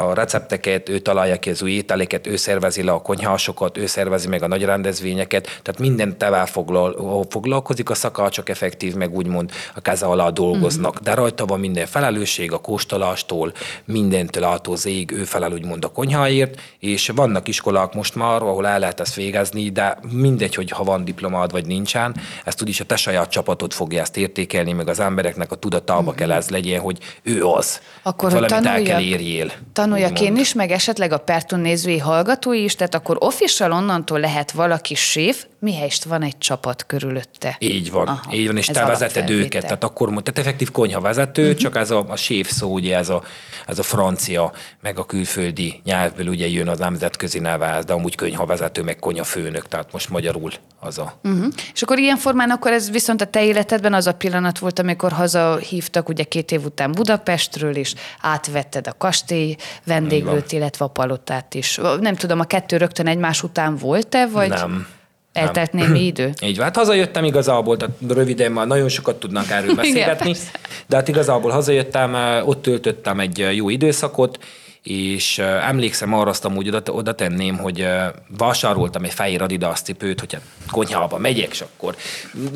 a recepteket, ő találja ki az új ételeket, ő szervezi le a konyhásokat, ő szervezi meg a nagy rendezvényeket, tehát minden tevel foglal, foglalkozik, a szakácsok effektív, meg úgymond a keze alá dolgoznak. De rajta van minden felelősség, a kóstolástól, mindentől ától zég, ő felel úgymond a konyháért, és vannak iskolák most már, ahol el lehet ezt végezni, de mindegy, hogy ha van diplomád vagy nincsen, ezt úgyis a te saját csapatod fogja ezt értékelni, meg az embereknek a tudatába kell ez legyen, hogy ő az. Akkor, hogy Valamit el kell tanuljak- érjél. Tanuljak én úgymond. is, meg esetleg a Pertun nézői hallgatói is, tehát akkor official onnantól lehet valaki séf, mihelyest van egy csapat körülötte. Így van, Aha, így van, és te vezeted őket, tehát akkor tehát effektív konyhavezető, uh-huh. csak ez a, a séf szó, ugye ez a, ez a francia, meg a külföldi nyelvből ugye jön az nemzetközi neve, de amúgy konyhavezető, meg konyhafőnök, tehát most magyarul az a... Uh-huh. És akkor ilyen formán akkor ez viszont a te életedben az a pillanat volt, amikor hazahívtak ugye két év után Budapestről, és átvetted a kastély vendéglőt, illetve a palotát is. Nem tudom, a kettő rögtön egymás után volt-e, vagy Nem. Eltelt némi idő? Így van, hát hazajöttem igazából, tehát röviden már nagyon sokat tudnak erről beszélgetni, persze. de hát igazából hazajöttem, ott töltöttem egy jó időszakot, és uh, emlékszem arra azt amúgy oda, oda tenném, hogy uh, vásároltam egy fehér Adidas cipőt, hogyha konyhába megyek, és akkor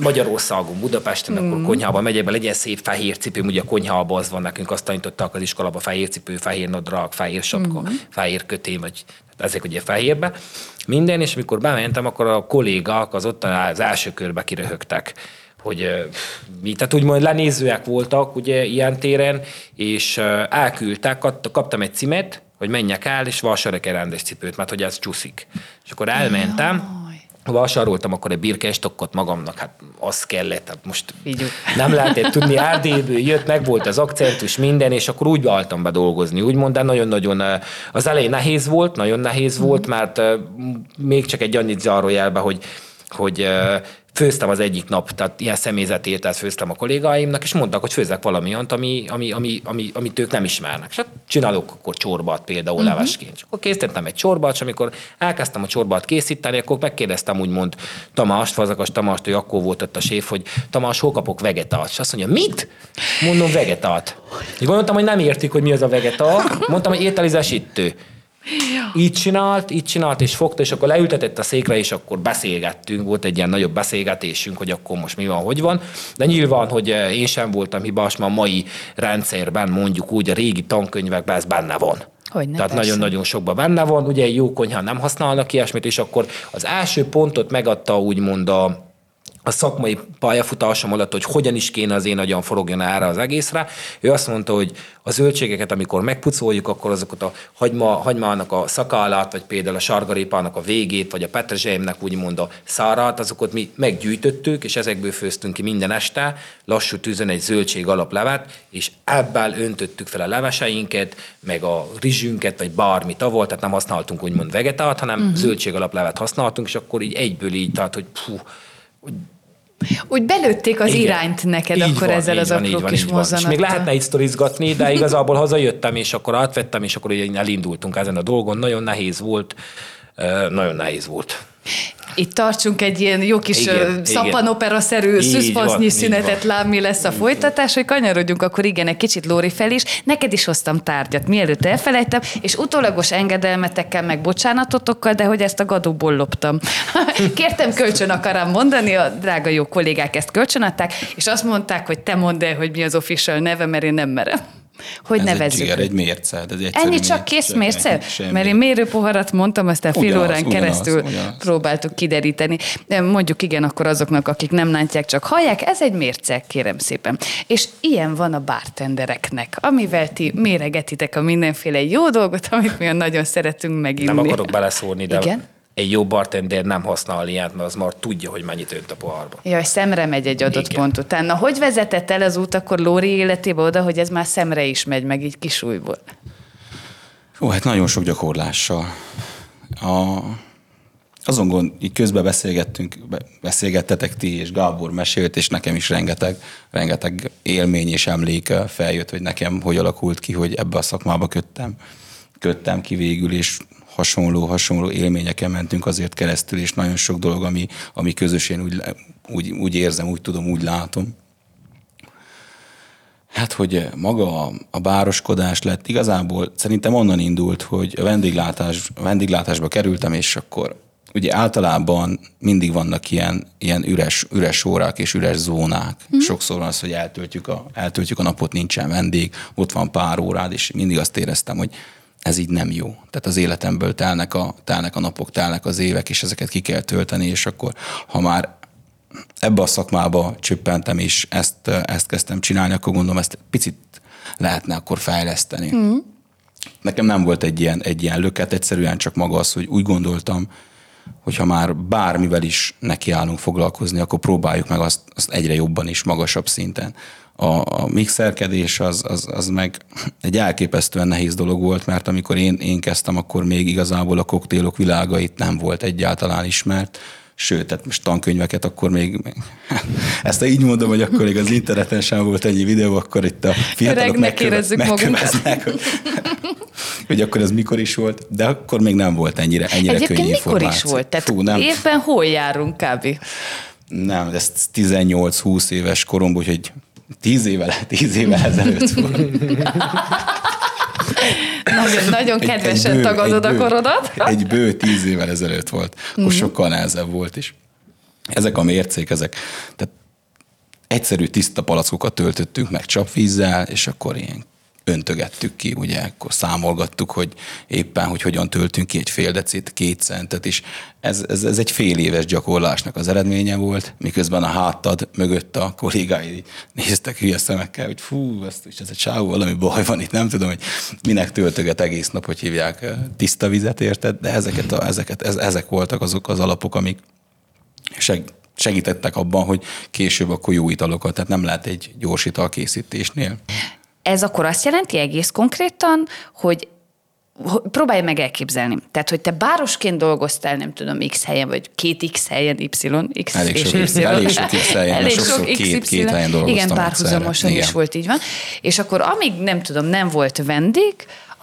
Magyarországon, Budapesten, mm. akkor konyhába megyek, be legyen szép fehér cipőm, ugye a konyhába az van nekünk, azt tanítottak az iskolába, fehér cipő, fehér nadrág, fehér sapka, mm. fehér kötény, vagy ezek ugye fehérbe. Minden, és amikor bementem, akkor a kollégák az ott az első körbe kiröhögtek hogy mi, tehát úgymond lenézőek voltak ugye ilyen téren, és elküldtek, kapt- kaptam egy címet, hogy menjek el, és vásárolok egy rendes cipőt, mert hogy ez csúszik. És akkor elmentem, vásároltam akkor egy birkenstockot magamnak, hát az kellett, hát most Vigyük. nem lehetett tudni, Erdélyből jött, meg volt az akcentus, minden, és akkor úgy álltam be dolgozni, úgymond, de nagyon-nagyon az elején nehéz volt, nagyon nehéz volt, mert ö, még csak egy annyit zárójelbe, hogy hogy ö, főztem az egyik nap, tehát ilyen személyzeti ételt főztem a kollégáimnak, és mondtak, hogy főzzek valami olyant, ami, ami, ami, ami, amit ők nem ismernek. És hát csinálok akkor csorbat például uh-huh. levesként. És akkor készítettem egy csorbat, és amikor elkezdtem a csorbat készíteni, akkor megkérdeztem úgymond Tamást, Fazakas Tamást, hogy akkor volt ott a séf, hogy Tamás, hol kapok vegetált? És azt mondja, mit? Mondom, vegetált. És gondoltam, hogy nem értik, hogy mi az a vegetál. Mondtam, hogy ételizesítő. Így csinált, így csinált, és fogta, és akkor leültetett a székre, és akkor beszélgettünk, volt egy ilyen nagyobb beszélgetésünk, hogy akkor most mi van, hogy van. De nyilván, hogy eh, én sem voltam hibás, mert a mai rendszerben, mondjuk úgy a régi tankönyvekben ez benne van. Hogyne, Tehát nagyon-nagyon sokban benne van, ugye jó konyhán nem használnak ilyesmit, és akkor az első pontot megadta úgymond a, a szakmai pályafutásom alatt, hogy hogyan is kéne az én agyam forogjon erre az egészre. Ő azt mondta, hogy a zöldségeket, amikor megpucoljuk, akkor azokat a hagyma, hagymának a szakálát, vagy például a sargarépának a végét, vagy a petrezselyemnek úgymond a szárát, azokat mi meggyűjtöttük, és ezekből főztünk ki minden este, lassú tűzön egy zöldség alaplevet, és ebből öntöttük fel a leveseinket, meg a rizsünket, vagy bármi tavol, tehát nem használtunk úgymond vegetált, hanem uh-huh. zöldség alaplevet használtunk, és akkor így egyből így, tehát hogy pfú, Úgy belőtték az igen. irányt neked Így akkor van, ezzel az van, apró van, kis. És még mozzanattal. lehetne itt sztorizgatni, de igazából hazajöttem, és akkor átvettem, és akkor így elindultunk ezen a dolgon. Nagyon nehéz volt, nagyon nehéz volt. Itt tartsunk egy ilyen jó kis Igen, szappanopera-szerű így szünetet lám, mi lesz a folytatás, hogy kanyarodjunk akkor igen egy kicsit Lóri fel is. Neked is hoztam tárgyat, mielőtt elfelejtem, és utólagos engedelmetekkel, meg bocsánatotokkal, de hogy ezt a gadóból loptam. Kértem kölcsön akarom mondani, a drága jó kollégák ezt kölcsönadták, és azt mondták, hogy te mondd el, hogy mi az official neve, mert én nem merem. Hogy Ez egy nevezzük. zsiger, egy mérce. Ez egy Ennyi csak mérce, kész mérce? semmi. Mert én mérőpoharat mondtam, aztán fél Ugyanaz, órán ugyanaz, keresztül ugyanaz. próbáltuk kideríteni. De Mondjuk igen, akkor azoknak, akik nem látják, csak hallják, ez egy mérce, kérem szépen. És ilyen van a bartendereknek, amivel ti méregetitek a mindenféle jó dolgot, amit mi nagyon szeretünk meginni. Nem akarok beleszólni, de Igen? Egy jó bartender nem használ ilyet, mert az már tudja, hogy mennyit önt a pohárba. Jaj, szemre megy egy adott Igen. pont után. Na, hogy vezetett el az út akkor Lóri életébe oda, hogy ez már szemre is megy, meg így kisújból? Ó, hát nagyon sok gyakorlással. A, azon gond, így közben beszélgettünk, be- beszélgettetek ti, és Gábor mesélt, és nekem is rengeteg, rengeteg élmény és emlék eh, feljött, hogy nekem hogy alakult ki, hogy ebbe a szakmába köttem, köttem ki végül, és hasonló, hasonló élményeken mentünk azért keresztül, és nagyon sok dolog, ami, ami közös, én úgy, úgy, úgy érzem, úgy tudom, úgy látom. Hát, hogy maga a, a bároskodás lett, igazából szerintem onnan indult, hogy a vendéglátás, a vendéglátásba kerültem, és akkor ugye általában mindig vannak ilyen, ilyen üres, üres órák és üres zónák. Mm. Sokszor van az, hogy eltöltjük a, eltöltjük a napot, nincsen vendég, ott van pár órád, és mindig azt éreztem, hogy ez így nem jó. Tehát az életemből telnek a, telnek a napok, telnek az évek, és ezeket ki kell tölteni, és akkor ha már ebbe a szakmába csöppentem, és ezt, ezt kezdtem csinálni, akkor gondolom ezt picit lehetne akkor fejleszteni. Mm. Nekem nem volt egy ilyen, egy ilyen löket, egyszerűen csak maga az, hogy úgy gondoltam, hogy ha már bármivel is nekiállunk foglalkozni, akkor próbáljuk meg azt, azt egyre jobban is, magasabb szinten. A, a mixerkedés az, az, az meg egy elképesztően nehéz dolog volt, mert amikor én, én kezdtem, akkor még igazából a koktélok világa itt nem volt egyáltalán ismert. Sőt, tehát most tankönyveket akkor még, ezt így mondom, hogy akkor még az interneten sem volt ennyi videó, akkor itt a fiatalok magunkat. megköveznek, hogy, hogy akkor ez mikor is volt, de akkor még nem volt ennyire, ennyire könnyű Egyébként mikor is információ. volt? Tehát Fú, nem, évben hol járunk kb? nem, ez 18-20 éves koromban, úgyhogy 10 évvel, 10 évvel ezelőtt volt. Nagyon, nagyon Egy- kedvesen egy bő- tagadod egy a bő- korodat. Egy bő tíz évvel ezelőtt volt. Most Mhm. sokkal nehezebb volt is. Ezek a mércék, ezek, tehát egyszerű tiszta palackokat töltöttünk meg csapvízzel, és akkor ilyen öntögettük ki, ugye, akkor számolgattuk, hogy éppen, hogy hogyan töltünk ki egy fél decit, két centet, és ez, ez, ez egy fél éves gyakorlásnak az eredménye volt, miközben a háttad mögött a kollégái néztek hülye szemekkel, hogy fú, ezt is ez egy csávó, valami baj van itt, nem tudom, hogy minek töltöget egész nap, hogy hívják eh, tiszta vizet, érted? De ezeket, a, ezeket ez, ezek voltak azok az alapok, amik seg, segítettek abban, hogy később akkor jó italokat, tehát nem lehet egy gyors ital készítésnél. Ez akkor azt jelenti egész konkrétan, hogy próbálj meg elképzelni. Tehát, hogy te bárosként dolgoztál, nem tudom, X helyen, vagy két X helyen, Y, X Elég és sok- Y. elég sok X helyen, Elég sok két- XY. két helyen dolgoztam Igen, párhuzamosan is volt, így van. És akkor amíg, nem tudom, nem volt vendég,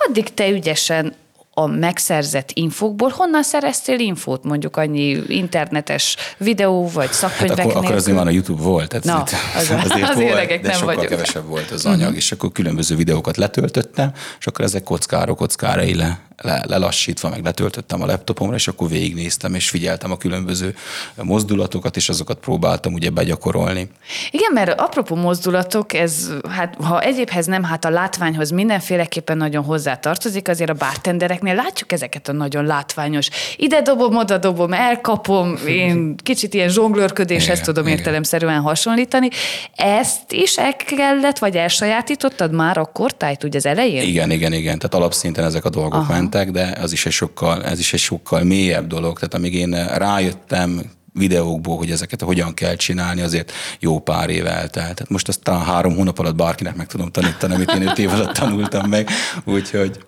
addig te ügyesen a megszerzett infókból, honnan szereztél infót, mondjuk annyi internetes videó, vagy Hát szakkönyvek akkor, akkor nélkül? azért már a YouTube volt, tehát Na, az- az volt, öregek de nem sokkal vagyunk. Mhm. kevesebb volt az anyag, és akkor különböző videókat letöltöttem, és akkor ezek kockára, kockára így le, le, lelassítva, meg letöltöttem a laptopomra, és akkor végignéztem, és figyeltem a különböző mozdulatokat, és azokat próbáltam ugye begyakorolni. Igen, mert apropó mozdulatok, ez, hát ha egyébhez nem, hát a látványhoz mindenféleképpen nagyon hozzá tartozik, azért a bartendereknél látjuk ezeket a nagyon látványos, ide dobom, oda dobom, elkapom, én kicsit ilyen zsonglőrködéshez Igen, tudom igen. értelemszerűen hasonlítani. Ezt is el kellett, vagy elsajátítottad már akkor, tájt ugye az elején? Igen, igen, igen. Tehát alapszinten ezek a dolgok Aha. Mentek, de az is egy sokkal, ez is egy sokkal mélyebb dolog. Tehát amíg én rájöttem videókból, hogy ezeket hogyan kell csinálni, azért jó pár év eltelt. Tehát most azt talán három hónap alatt bárkinek meg tudom tanítani, amit én öt év alatt tanultam meg. Úgyhogy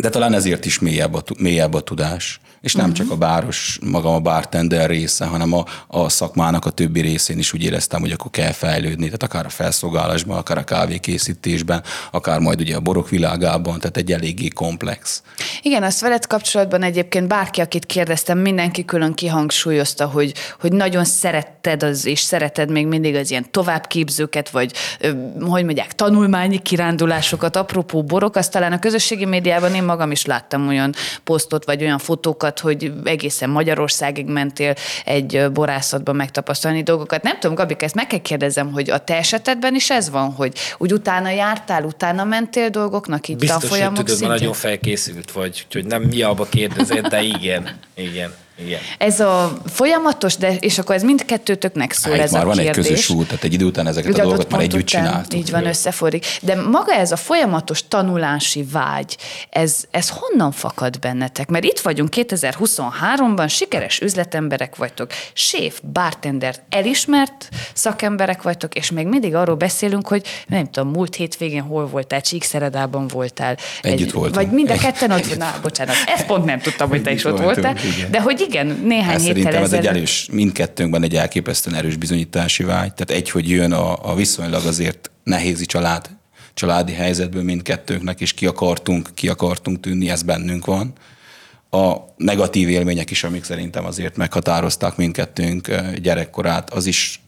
de talán ezért is mélyebb a, mélyebb a tudás. És nem csak a báros, maga a bartender része, hanem a, a szakmának a többi részén is úgy éreztem, hogy akkor kell fejlődni. Tehát akár a felszolgálásban, akár a kávékészítésben, akár majd ugye a borok világában, tehát egy eléggé komplex. Igen, azt veled kapcsolatban egyébként bárki, akit kérdeztem, mindenki külön kihangsúlyozta, hogy, hogy nagyon szeretted az, és szereted még mindig az ilyen továbbképzőket, vagy hogy mondják, tanulmányi kirándulásokat, apropó borok, azt talán a közösségi médiában én magam is láttam olyan posztot, vagy olyan fotókat, hogy egészen Magyarországig mentél egy borászatban megtapasztalni dolgokat. Nem tudom, Gabika, ezt meg kell kérdezem, hogy a te esetedben is ez van, hogy úgy utána jártál, utána mentél dolgoknak így Biztos, hogy tanfolyamok tudod, ma szintjén? nagyon felkészült vagy, úgyhogy nem miába kérdezed, de igen, igen, igen. Ez a folyamatos, de és akkor ez mindkettőtöknek szól Hát, ez már a van kérdés. egy közös út, tehát egy idő után ezeket Ugye a dolgokat már együtt után csináltuk. Így van, összeforrik. De maga ez a folyamatos tanulási vágy, ez, ez honnan fakad bennetek? Mert itt vagyunk 2023-ban, sikeres üzletemberek vagytok, séf, bartender, elismert szakemberek vagytok, és még mindig arról beszélünk, hogy nem tudom, múlt hétvégén hol voltál, Csíkszeredában voltál. Együtt voltunk. Vagy mind a ketten ott, na, bocsánat, ezt pont nem tudtam, hogy te is ott voltál. igen. De hogy igen, néhány Hát héttel szerintem ez egy erős, mindkettőnkben egy elképesztően erős bizonyítási vágy. Tehát egy, hogy jön a, a viszonylag azért nehézi család, családi helyzetből mindkettőnknek, és ki akartunk, ki akartunk tűnni, ez bennünk van. A negatív élmények is, amik szerintem azért meghatározták mindkettőnk gyerekkorát, az is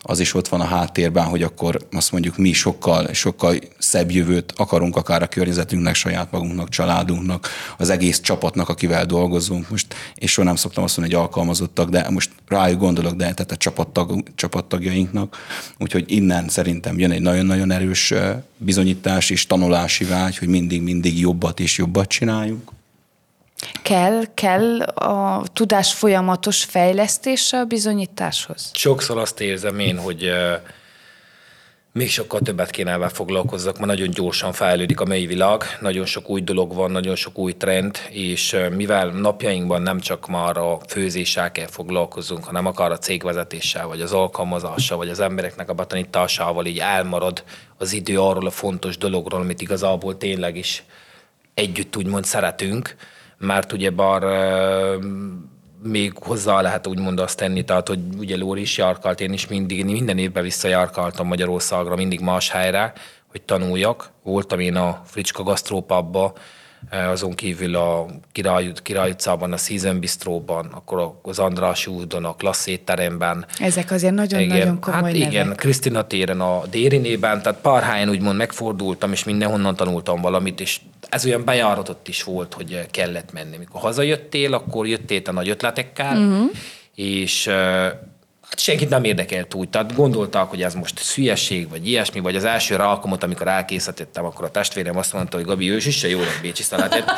az is ott van a háttérben, hogy akkor azt mondjuk mi sokkal, sokkal szebb jövőt akarunk akár a környezetünknek, saját magunknak, családunknak, az egész csapatnak, akivel dolgozunk. Most, és soha nem szoktam azt mondani, hogy alkalmazottak, de most rájuk gondolok, de tehát a csapattag, csapattagjainknak. Úgyhogy innen szerintem jön egy nagyon-nagyon erős bizonyítás és tanulási vágy, hogy mindig-mindig jobbat és jobbat csináljunk. Kell, kell a tudás folyamatos fejlesztése a bizonyításhoz? Sokszor azt érzem én, hogy még sokkal többet kéne ebben foglalkozzak, mert nagyon gyorsan fejlődik a mai világ, nagyon sok új dolog van, nagyon sok új trend, és mivel napjainkban nem csak már a főzéssel kell foglalkozunk, hanem akár a cégvezetéssel, vagy az alkalmazással, vagy az embereknek a betanításával így elmarad az idő arról a fontos dologról, amit igazából tényleg is együtt úgymond szeretünk, mert ugye bár ö, még hozzá lehet úgymond azt tenni, tehát hogy ugye Lóri is járkalt, én is mindig, minden évben visszajárkaltam Magyarországra, mindig más helyre, hogy tanuljak. Voltam én a Fricska Gasztrópabba, azon kívül a Király, Király utcában, a Season Bistróban, akkor az András úton, a Klassz étteremben, Ezek azért nagyon-nagyon komoly hát igen, nevek. Krisztina téren a Dérinében, tehát pár helyen úgymond megfordultam, és mindenhonnan tanultam valamit, és ez olyan bejáratott is volt, hogy kellett menni. Mikor hazajöttél, akkor jöttél a nagy ötletekkel, uh-huh. és uh, hát senkit nem érdekelt úgy. Tehát gondolták, hogy ez most szülyesség, vagy ilyesmi, vagy az első alkalmat, amikor elkészítettem, akkor a testvérem azt mondta, hogy Gabi, ő is jó lett Bécsi szalatet.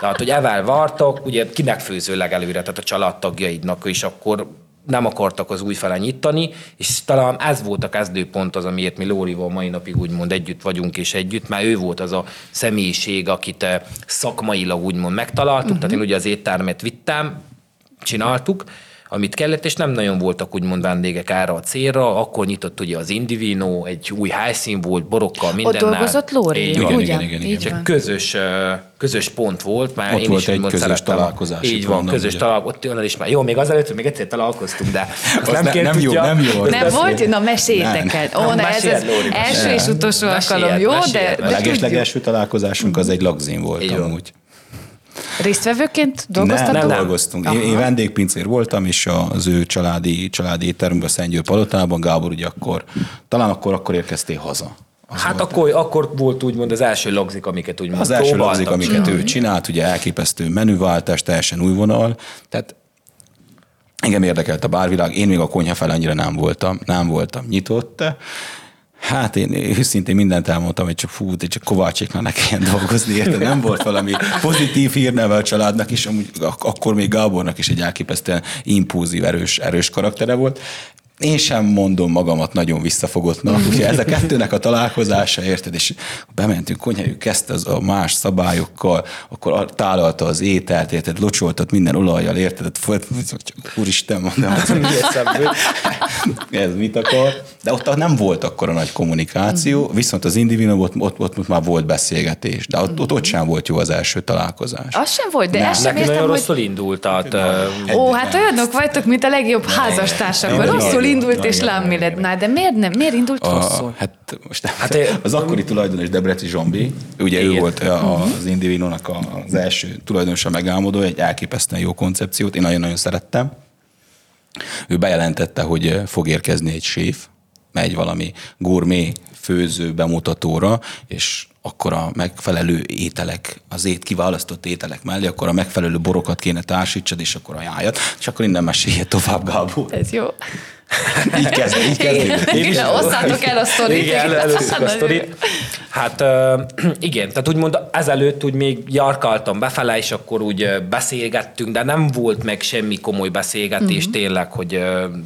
Tehát, hogy evel vartok, ugye kinek főző legelőre, tehát a családtagjaidnak, és akkor nem akartak az új fele nyitani, és talán ez volt a kezdőpont az, amiért mi Lórival mai napig úgymond együtt vagyunk és együtt, mert ő volt az a személyiség, akit eh, szakmailag úgymond megtaláltuk, uh-huh. tehát én ugye az éttermet vittem, csináltuk, amit kellett, és nem nagyon voltak úgymond vendégek ára a célra, akkor nyitott ugye az Indivino, egy új helyszín volt, borokkal, mindennel. Ott dolgozott Lóri. Igen, ugye? igen, igen, igen. Egy közös, közös pont volt, már Ott én volt is egy közös szerettem. találkozás, Így van, közös találkozás, ott is már. Jó, még azelőtt, hogy még egyszer találkoztunk, de azt Az ne- kértük, nem jó, nem jó. Nem volt? Na, meséljétek Nem. el. Ó, na, ez az első és utolsó alkalom, jó? De, de legelső találkozásunk az egy lagzin volt amúgy. Résztvevőként Nem, dolgoztatok? nem dolgoztunk. Én, én vendégpincér voltam, és az ő családi, családi éttermben Szentgyőr Palotában, Gábor ugye akkor, talán akkor, akkor érkeztél haza. Az Hát volt. akkor, akkor volt úgymond az első lagzik, amiket úgymond Az első lagzik, amiket csinálni. ő csinált, ugye elképesztő menüváltás, teljesen új vonal. Tehát engem érdekelt a bárvilág, én még a konyha fel annyira nem voltam, nem voltam nyitott. Hát én őszintén mindent elmondtam, hogy csak fú, de csak Kovácséknál ne kelljen dolgozni, érted? Nem volt valami pozitív hírneve a családnak is, amúgy ak- akkor még Gábornak is egy elképesztően impulzív, erős, erős karaktere volt. Én sem mondom magamat nagyon visszafogottnak, úgyhogy ez a kettőnek a találkozása, érted, és bementünk konyhájuk, kezdte az a más szabályokkal, akkor tálalta az ételt, érted, locsoltat minden olajjal, érted, csak úristen, mondom, ez ez mit akar? De ott nem volt akkor a nagy kommunikáció, viszont az Indivinom ott, ott, ott, ott már volt beszélgetés, de ott, ott, ott sem volt jó az első találkozás. Az sem volt, de ezt sem Neki nagyon értem, hogy... rosszul indult, Ó, hát olyanok vagytok, mint a legjobb házastársak. Rosszul indult, és igen, lám mi lett. Na, de miért nem? Miért indult A, rosszul? hát most Hát, hát, eh, az akkori tulajdonos Debreci Zsombi, ugye ő volt a- az Indivinónak az első tulajdonosa megálmodó, egy elképesztően jó koncepciót, én nagyon-nagyon szerettem. Ő bejelentette, hogy eh, fog érkezni egy séf, megy valami gourmet főző bemutatóra, és akkor a megfelelő ételek, az ét kiválasztott ételek mellé, akkor a megfelelő borokat kéne társítsad, és akkor ajánljad, és akkor innen mesélje tovább, Gábor. Ez jó. Így kezd, így kezdődik. Igen, osszátok el a sztorit. Igen, először a sztorit. Hát igen, tehát úgymond ezelőtt úgy még jarkaltam befele, és akkor úgy beszélgettünk, de nem volt meg semmi komoly beszélgetés uh-huh. tényleg, hogy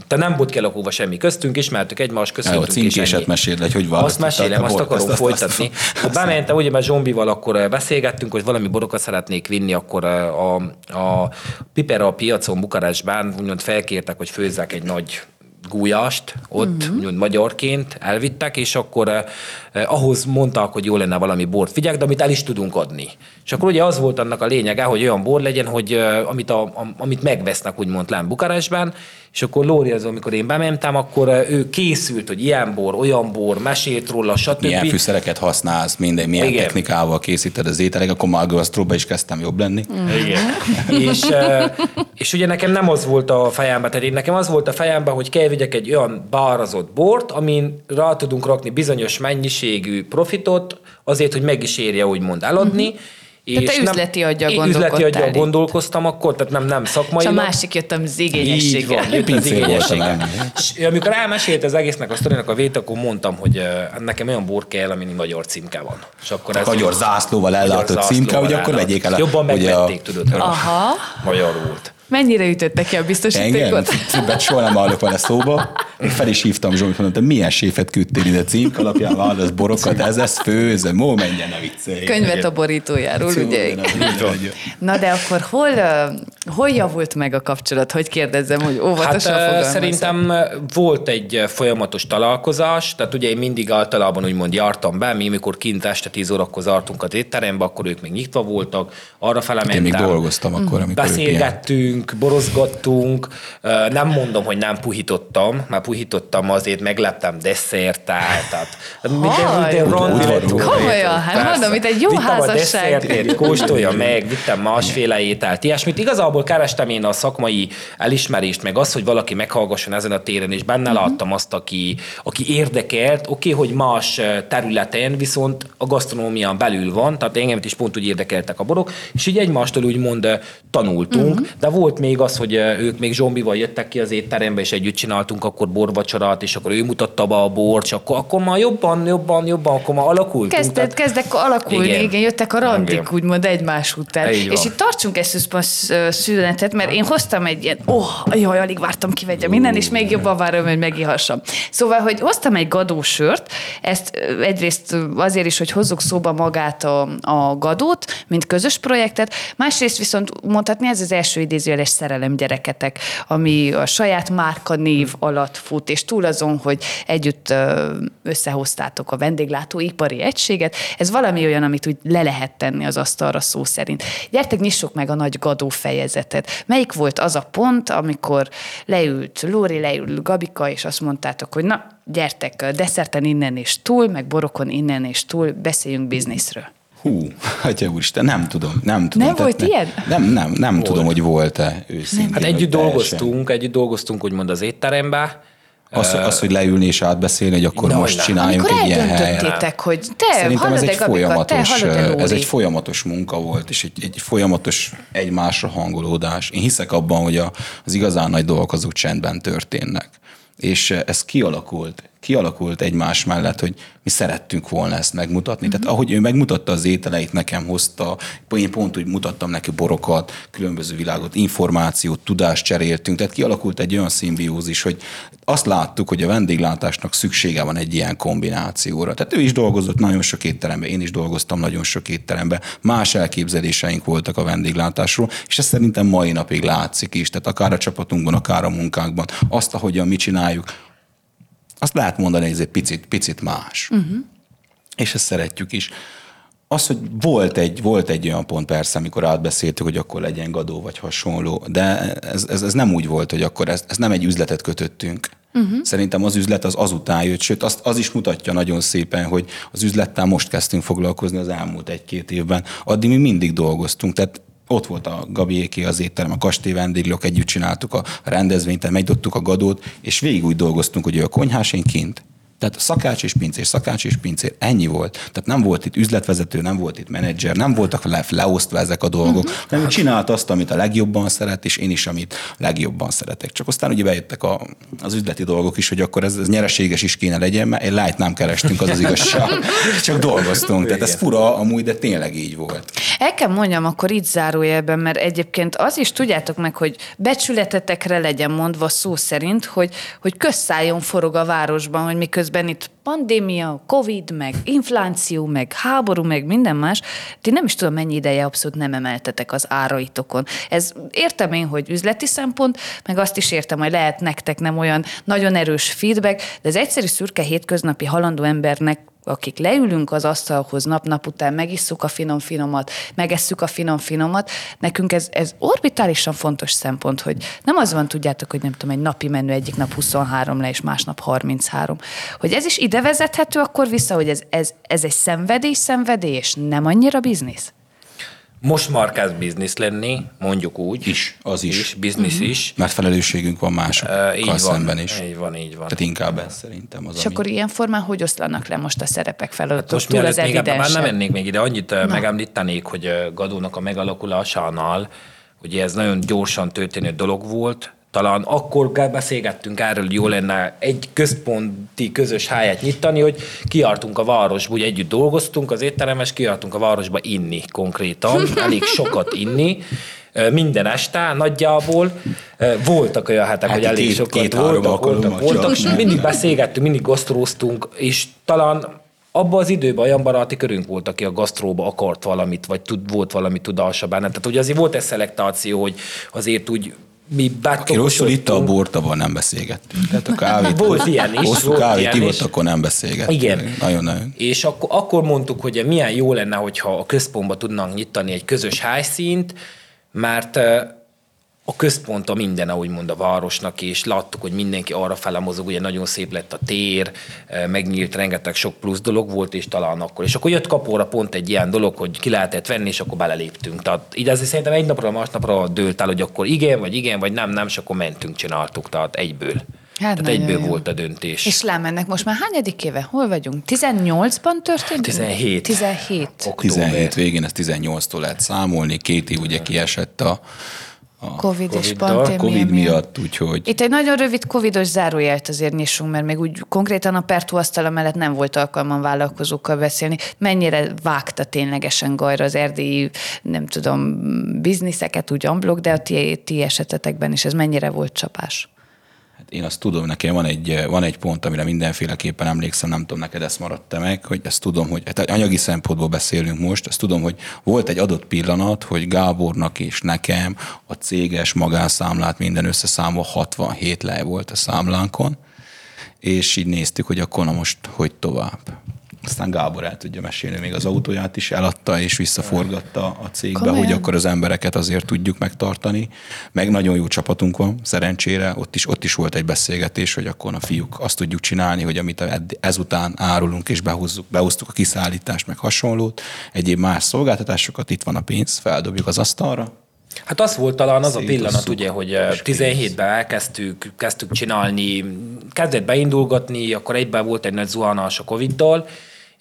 te nem volt kialakulva semmi köztünk, ismertük egymást, A köszöntünk. és címkéset ennyi. meséld, hogy hogy Azt mesélem, a azt akarom azt- folytatni. azt- Hát bementem, ugye, mert Zsombival akkor beszélgettünk, hogy valami borokat szeretnék vinni, akkor ö, a, a Pipera a piacon Bukarestben úgymond felkértek, hogy főzzek egy nagy gújast ott, uh-huh. magyarként elvittek, és akkor eh, eh, ahhoz mondták, hogy jó lenne valami bort figyelj, de amit el is tudunk adni. És akkor ugye az volt annak a lényege, hogy olyan bor legyen, hogy eh, amit, a, a, amit megvesznek úgymond lán Bukarestben, és akkor Lóri az, amikor én bementem, akkor eh, ő készült, hogy ilyen bor, olyan bor, mesélt róla, stb. milyen fűszereket használsz, minden, milyen Igen. technikával készíted az ételek, akkor már gasztróba is kezdtem jobb lenni. Igen. és, eh, és ugye nekem nem az volt a fejemben, tehát én nekem az volt a fejemben, hogy kell vigyek egy olyan bárazott bort, amin rá tudunk rakni bizonyos mennyiségű profitot, azért, hogy meg is érje úgymond eladni. Uh-huh. Tehát te üzleti aggyal Én üzleti gondolkodtál aggyal gondolkoztam akkor, tehát nem, nem És szakmai. a másik jött az Így igényességgel. van, jött az igényességgel. És amikor elmesélt az egésznek a sztorinak a vét, akkor mondtam, hogy eh, nekem olyan bor kell, amin magyar címke van. És akkor ez Magyar zászlóval ellátott címke, hogy akkor vegyék el a... Jobban megvették, tudod, Aha. magyar volt. Mennyire ütötte ki a Engem? biztosítékot? Többet soha nem állok vele szóba. Még fel is hívtam Zsolt, mondtam, te milyen séfet küldtél ide címk alapján, válasz borokat, ez ez főzöm, ó, menjen, ne viccelj. Könyvet a borítójáról, ugye? Na de akkor hol, hol javult meg a kapcsolat? Hogy kérdezzem, hogy Hát óvatosan fogalmazom. szerintem volt egy folyamatos találkozás, tehát ugye én mindig általában úgymond jártam be, mi mikor kint este 10 órakor zártunk az étterembe, akkor ők még nyitva voltak, arra fele Én mentem. még dolgoztam akkor, amikor ő Beszélgettünk, borozgattunk, nem mondom, hogy nem puhítottam, mert puhítottam, azért megleptem desszertál, tehát minden, minden volna. Komolyan, hát mondom, itt egy jó Vittem a desszertét, kóstolja meg, vittem másféle ételt, ilyesmit. Igazából kerestem én a szakmai elismerést, meg azt, hogy valaki meghallgasson ezen a téren, és benne láttam azt, aki, aki érdekelt, oké, hogy más területen, viszont a gasztronómián belül van, tehát engem is pont úgy érdekeltek a borok, és így egymástól úgymond tanultunk, de volt még az, hogy eh, ők még zombival jöttek ki az étterembe, és együtt csináltunk akkor borvacsorát, és akkor ő mutatta be a bort, és akkor, akkor már jobban, jobban, jobban, akkor már alakultunk. Kezdett, Tehát- kezdek alakulni, igen. Igen. jöttek a randik, Igen. úgymond egymás után. Van. És itt tartsunk egy szünetet, mert én hoztam egy ilyen, oh, jaj, alig vártam kivegyem innen, és még jobban várom, hogy megihassam. Szóval, hogy hoztam egy gadósört, ezt egyrészt azért is, hogy hozzuk szóba magát a, a gadót, mint közös projektet, másrészt viszont mondhatni, ez az első idézőjeles szerelem gyereketek, ami a saját márka név alatt fut, és túl azon, hogy együtt összehoztátok a vendéglátóipari egységet, ez valami olyan, amit úgy le lehet tenni az asztalra szó szerint. Gyertek, nyissuk meg a nagy gadó fejezetet. Melyik volt az a pont, amikor leült Lóri, leült Gabika, és azt mondtátok, hogy na, gyertek, desszerten innen és túl, meg borokon innen és túl, beszéljünk bizniszről. Hú, atya úristen, nem tudom, nem tudom. Nem volt ne, ilyen? Nem, nem, nem volt. tudom, hogy volt-e őszintén. Hát együtt dolgoztunk, együtt dolgoztunk, úgymond az étterembe, az, az, hogy leülni és átbeszélni, hogy akkor no, most csináljunk Amikor egy ilyen helyet. hogy te Szerintem ez egy, folyamatos, te ez egy folyamatos munka volt, és egy, egy folyamatos egymásra hangolódás. Én hiszek abban, hogy a, az igazán nagy dolgok azok csendben történnek. És ez kialakult kialakult egymás mellett, hogy mi szerettünk volna ezt megmutatni. Uh-huh. Tehát ahogy ő megmutatta az ételeit, nekem hozta, én pont úgy mutattam neki borokat, különböző világot, információt, tudást cseréltünk, tehát kialakult egy olyan szimbiózis, hogy azt láttuk, hogy a vendéglátásnak szüksége van egy ilyen kombinációra. Tehát ő is dolgozott nagyon sok étteremben, én is dolgoztam nagyon sok étteremben, más elképzeléseink voltak a vendéglátásról, és ez szerintem mai napig látszik is, tehát akár a csapatunkban, akár a munkánkban, azt, ahogyan mi csináljuk, azt lehet mondani, hogy ez egy picit, picit más. Uh-huh. És ezt szeretjük is. Az, hogy volt egy, volt egy olyan pont persze, amikor átbeszéltük, hogy akkor legyen gadó vagy hasonló, de ez, ez, ez nem úgy volt, hogy akkor ez, ez nem egy üzletet kötöttünk. Uh-huh. Szerintem az üzlet az azután jött, sőt azt, az is mutatja nagyon szépen, hogy az üzlettel most kezdtünk foglalkozni az elmúlt egy-két évben. Addig mi mindig dolgoztunk, tehát ott volt a Gabiéki az étterem, a kastély vendéglők, együtt csináltuk a rendezvényt, megdottuk a gadót, és végig úgy dolgoztunk, hogy ő a konyhás, én kint. Tehát szakács és pincér, szakács és pincér, ennyi volt. Tehát nem volt itt üzletvezető, nem volt itt menedzser, nem voltak le, leosztva ezek a dolgok, uh-huh. hanem csinált azt, amit a legjobban szeret, és én is, amit legjobban szeretek. Csak aztán ugye bejöttek a, az üzleti dolgok is, hogy akkor ez, ez nyereséges is kéne legyen, mert egy light nem kerestünk, az az igazság. Csak dolgoztunk. Tehát ez fura amúgy, de tényleg így volt. El kell mondjam, akkor itt zárójelben, mert egyébként az is tudjátok meg, hogy becsületetekre legyen mondva szó szerint, hogy, hogy közszálljon forog a városban, hogy miközben miközben itt pandémia, covid, meg infláció, meg háború, meg minden más, ti nem is tudom, mennyi ideje abszolút nem emeltetek az áraitokon. Ez értem én, hogy üzleti szempont, meg azt is értem, hogy lehet nektek nem olyan nagyon erős feedback, de az egyszerű szürke hétköznapi halandó embernek akik leülünk az asztalhoz nap-nap után, megisszuk a finom-finomat, megesszük a finom-finomat, nekünk ez, ez orbitálisan fontos szempont, hogy nem az van, tudjátok, hogy nem tudom, egy napi menü egyik nap 23 le, és másnap 33. Hogy ez is ide vezethető akkor vissza, hogy ez, ez, ez egy szenvedés, és nem annyira biznisz? Most már kezd biznisz lenni, mondjuk úgy. Is, az is. is biznisz uh-huh. is. Mert felelősségünk van másokkal uh, így van, szemben is. Így van, így van. Tehát inkább ez szerintem az, És ami... akkor ilyen formán hogy oszlanak le most a szerepek feladatok? Hát most túl az még ebben, már nem mennék még ide, annyit Na. megemlítenék, hogy Gadónak a megalakulásánál, ugye ez nagyon gyorsan történő dolog volt, talán akkor beszélgettünk erről, hogy jó lenne egy központi közös háját nyitani, hogy kiartunk a városba, úgy együtt dolgoztunk az étteremes, kiartunk a városba inni konkrétan, elég sokat inni, minden este nagyjából. Voltak olyan hetek, hát hogy elég két, sokat két, voltak, voltak, voltak, voltak mindig beszélgettünk, mindig gasztróztunk, és talán abban az időben olyan baráti körünk volt, aki a gasztróba akart valamit, vagy tud, volt valami tudása benne. Tehát ugye azért volt egy szelektáció, hogy azért úgy mi Aki rosszul itt a bort, abban nem beszélgettünk. Tehát a kávét, volt ilyen is. Volt kávét ivott, akkor nem beszélgettünk. Igen. Nagyon-nagyon. És akkor, akkor mondtuk, hogy milyen jó lenne, hogyha a központba tudnánk nyitani egy közös helyszínt, mert a központ a minden, ahogy mond a városnak, és láttuk, hogy mindenki arra fele mozog, ugye nagyon szép lett a tér, megnyílt, rengeteg sok plusz dolog volt, és talán akkor. És akkor jött kapóra pont egy ilyen dolog, hogy ki lehetett venni, és akkor beleléptünk. Tehát így azért szerintem egy napra, másnapra dőlt el, hogy akkor igen, vagy igen, vagy nem, nem, és akkor mentünk, csináltuk, tehát egyből. Hát Tehát egyből jó. volt a döntés. És lámennek most már hányadik éve? Hol vagyunk? 18-ban történt? 17. 17. Október. 17 végén, ez 18-tól lehet számolni. Két év ugye kiesett a a Covid-os Covid-dal, pandémia Covid miatt, úgyhogy Itt egy nagyon rövid covidos zárójelet azért nyissunk, mert még úgy konkrétan a Pertú asztala mellett nem volt alkalmam vállalkozókkal beszélni. Mennyire vágta ténylegesen gajra az erdélyi, nem tudom, bizniszeket úgy amblok, de a ti, ti esetetekben is ez mennyire volt csapás? Én azt tudom, nekem van egy, van egy pont, amire mindenféleképpen emlékszem, nem tudom, neked ezt maradt meg, hogy ezt tudom, hogy hát anyagi szempontból beszélünk most, ezt tudom, hogy volt egy adott pillanat, hogy Gábornak és nekem a céges magánszámlát minden összeszámolva 67 le volt a számlánkon, és így néztük, hogy akkor na most hogy tovább. Aztán Gábor el tudja mesélni, még az autóját is eladta és visszaforgatta a cégbe, Komolyan? hogy akkor az embereket azért tudjuk megtartani. Meg nagyon jó csapatunk van, szerencsére. Ott is, ott is volt egy beszélgetés, hogy akkor a fiúk azt tudjuk csinálni, hogy amit ezután árulunk és behozzuk, behoztuk a kiszállítást, meg hasonlót, egyéb más szolgáltatásokat, itt van a pénz, feldobjuk az asztalra, Hát az volt talán az a pillanat, ugye, hogy eh, 17-ben elkezdtük, kezdtük csinálni, kezdett beindulgatni, akkor egyben volt egy nagy zuhanás a Covid-dal,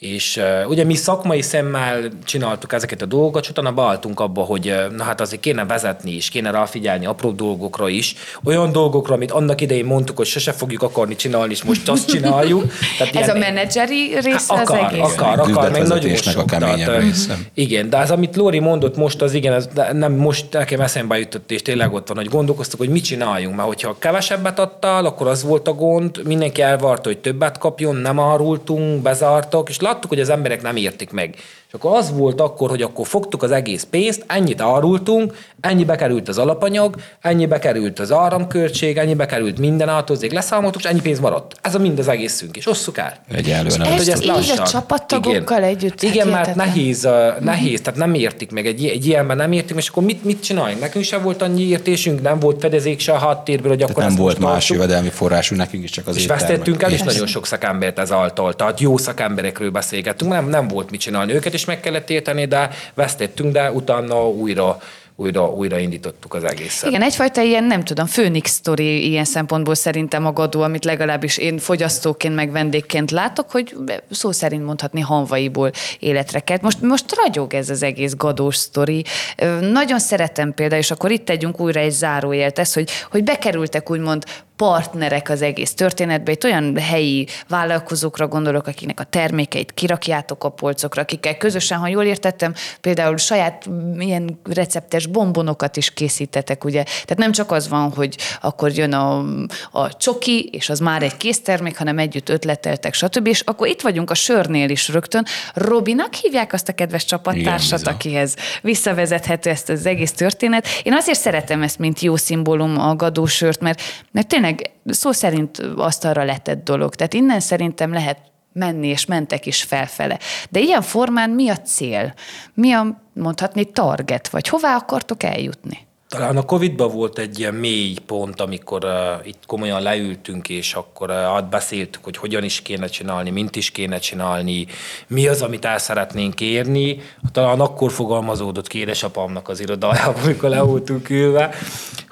és uh, ugye mi szakmai szemmel csináltuk ezeket a dolgokat, és utána beálltunk abba, hogy uh, na hát azért kéne vezetni is, kéne ráfigyelni apró dolgokra is, olyan dolgokra, amit annak idején mondtuk, hogy sose fogjuk akarni csinálni, és most azt csináljuk. Tehát Ez a menedzseri része Hát akar, az egész? akar, akar, meg nagyon a sok. keményebb tehát, része. igen, de az, amit Lóri mondott most, az igen, ez nem most nekem eszembe jutott, és tényleg ott van, hogy gondolkoztuk, hogy mit csináljunk, mert hogyha kevesebbet adtál, akkor az volt a gond, mindenki elvárta, hogy többet kapjon, nem árultunk, bezártak, és láttuk, hogy az emberek nem értik meg. És akkor az volt akkor, hogy akkor fogtuk az egész pénzt, ennyit árultunk, ennyibe került az alapanyag, ennyibe került az áramköltség, ennyibe került minden áthozzék, leszámoltuk, és ennyi pénz maradt. Ez a mind az egészünk, és osszuk el. Egyelőre. Ezt hogy ezt így a csapattagokkal Igen. együtt? Igen, Hát mert nehéz, uh, nehéz, tehát nem értik meg, egy, egy ilyenben nem értik, és akkor mit, mit csináljunk? Nekünk sem volt annyi értésünk, nem volt fedezék se a háttérből, hogy akkor Tehát nem ezt volt más tartsuk. jövedelmi forrásunk, nekünk is csak az És vesztettünk el is Persze. nagyon sok szakembert ezáltal, tehát jó szakemberekről beszélgettünk, nem, nem volt mit csinálni, őket is meg kellett érteni, de vesztettünk, de utána újra, újra, újra indítottuk az egészet. Igen, egyfajta ilyen, nem tudom, főnix sztori ilyen szempontból szerintem a gadó, amit legalábbis én fogyasztóként, meg vendégként látok, hogy szó szerint mondhatni hanvaiból életre kelt. Most, most ragyog ez az egész gadós sztori. Nagyon szeretem például, és akkor itt tegyünk újra egy zárójelt, ez, hogy, hogy bekerültek úgymond partnerek az egész történetbe, itt olyan helyi vállalkozókra gondolok, akiknek a termékeit kirakjátok a polcokra, akikkel közösen, ha jól értettem, például saját ilyen receptes bombonokat is készítetek, ugye? Tehát nem csak az van, hogy akkor jön a, a csoki, és az már egy késztermék, hanem együtt ötleteltek, stb. És akkor itt vagyunk a sörnél is rögtön. Robinak hívják azt a kedves csapattársat, Igen, akihez visszavezethető ezt az egész történet. Én azért szeretem ezt, mint jó szimbólum a gadósört, mert, mert tényleg szó szerint asztalra letett dolog. Tehát innen szerintem lehet menni, és mentek is felfele. De ilyen formán mi a cél? Mi a, mondhatni, target? Vagy hová akartok eljutni? Talán a Covid-ban volt egy ilyen mély pont, amikor uh, itt komolyan leültünk, és akkor uh, átbeszéltük, hogy hogyan is kéne csinálni, mint is kéne csinálni, mi az, amit el szeretnénk érni. Talán akkor fogalmazódott ki édesapámnak az irodájában, amikor le voltunk ülve,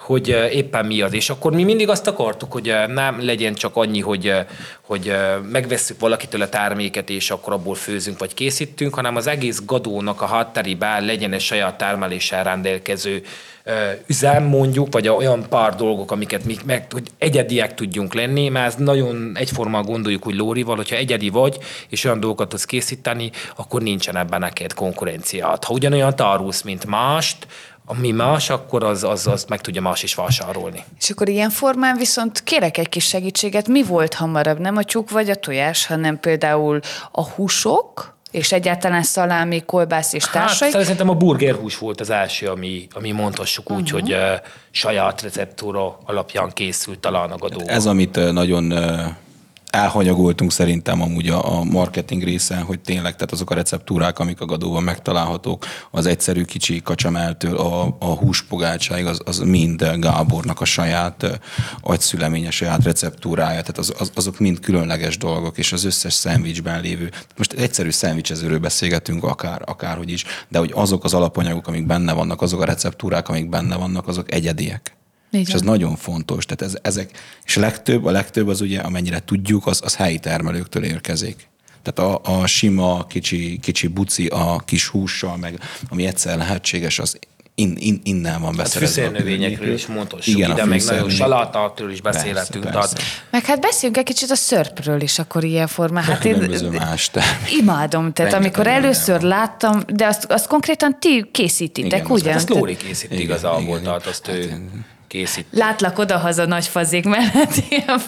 hogy éppen mi az. És akkor mi mindig azt akartuk, hogy nem legyen csak annyi, hogy, hogy megvesszük valakitől a terméket, és akkor abból főzünk vagy készítünk, hanem az egész gadónak a hátterében legyen egy saját termeléssel rendelkező üzem mondjuk, vagy olyan pár dolgok, amiket mi meg, hogy egyediek tudjunk lenni, mert ez nagyon egyformán gondoljuk úgy Lórival, hogyha egyedi vagy, és olyan dolgokat tudsz készíteni, akkor nincsen ebben neked konkurenciát. Ha ugyanolyan tárulsz, mint mást, ami más, akkor az, az, az meg tudja más is vásárolni. És akkor ilyen formán viszont kérek egy kis segítséget. Mi volt hamarabb? Nem a tyúk vagy a tojás, hanem például a húsok, és egyáltalán szalámi, kolbász és társai. Hát szerintem a burgerhús volt az első, ami, ami mondhassuk úgy, hogy uh, saját receptúra alapján készült talán a gadó. Ez, amit ö, nagyon ö, elhanyagoltunk szerintem amúgy a, a marketing részen, hogy tényleg, tehát azok a receptúrák, amik a gadóban megtalálhatók, az egyszerű kicsi kacsameltől a, a húspogátsáig, az, az mind Gábornak a saját agyszüleménye, saját receptúrája, tehát az, az, azok mind különleges dolgok, és az összes szendvicsben lévő, most egyszerű szendvicsezőről beszélgetünk akár, akárhogy is, de hogy azok az alapanyagok, amik benne vannak, azok a receptúrák, amik benne vannak, azok egyediek. Így És ez nagyon fontos. Tehát ez, ezek, és a legtöbb, a legtöbb az ugye, amennyire tudjuk, az, az helyi termelőktől érkezik. Tehát a, a sima, kicsi, kicsi buci a kis hússal, meg ami egyszer lehetséges, az in, in, innen van Hát beszerezve. a fűszernövényekről is mondhassuk, Igen, a ide meg nagyon salátákról is beszélhetünk. Persze, persze. Tehát Meg hát beszéljünk egy kicsit a szörpről is akkor ilyen formán. Hát én Különböző más imádom, tehát Rengeteg amikor először van. láttam, de azt, azt konkrétan ti készítitek, Igen, ugye? azt- ezt Lóri készít Igen, igazából, igen. tehát azt ő készít. Látlak odahaza nagy fazék mellett ilyen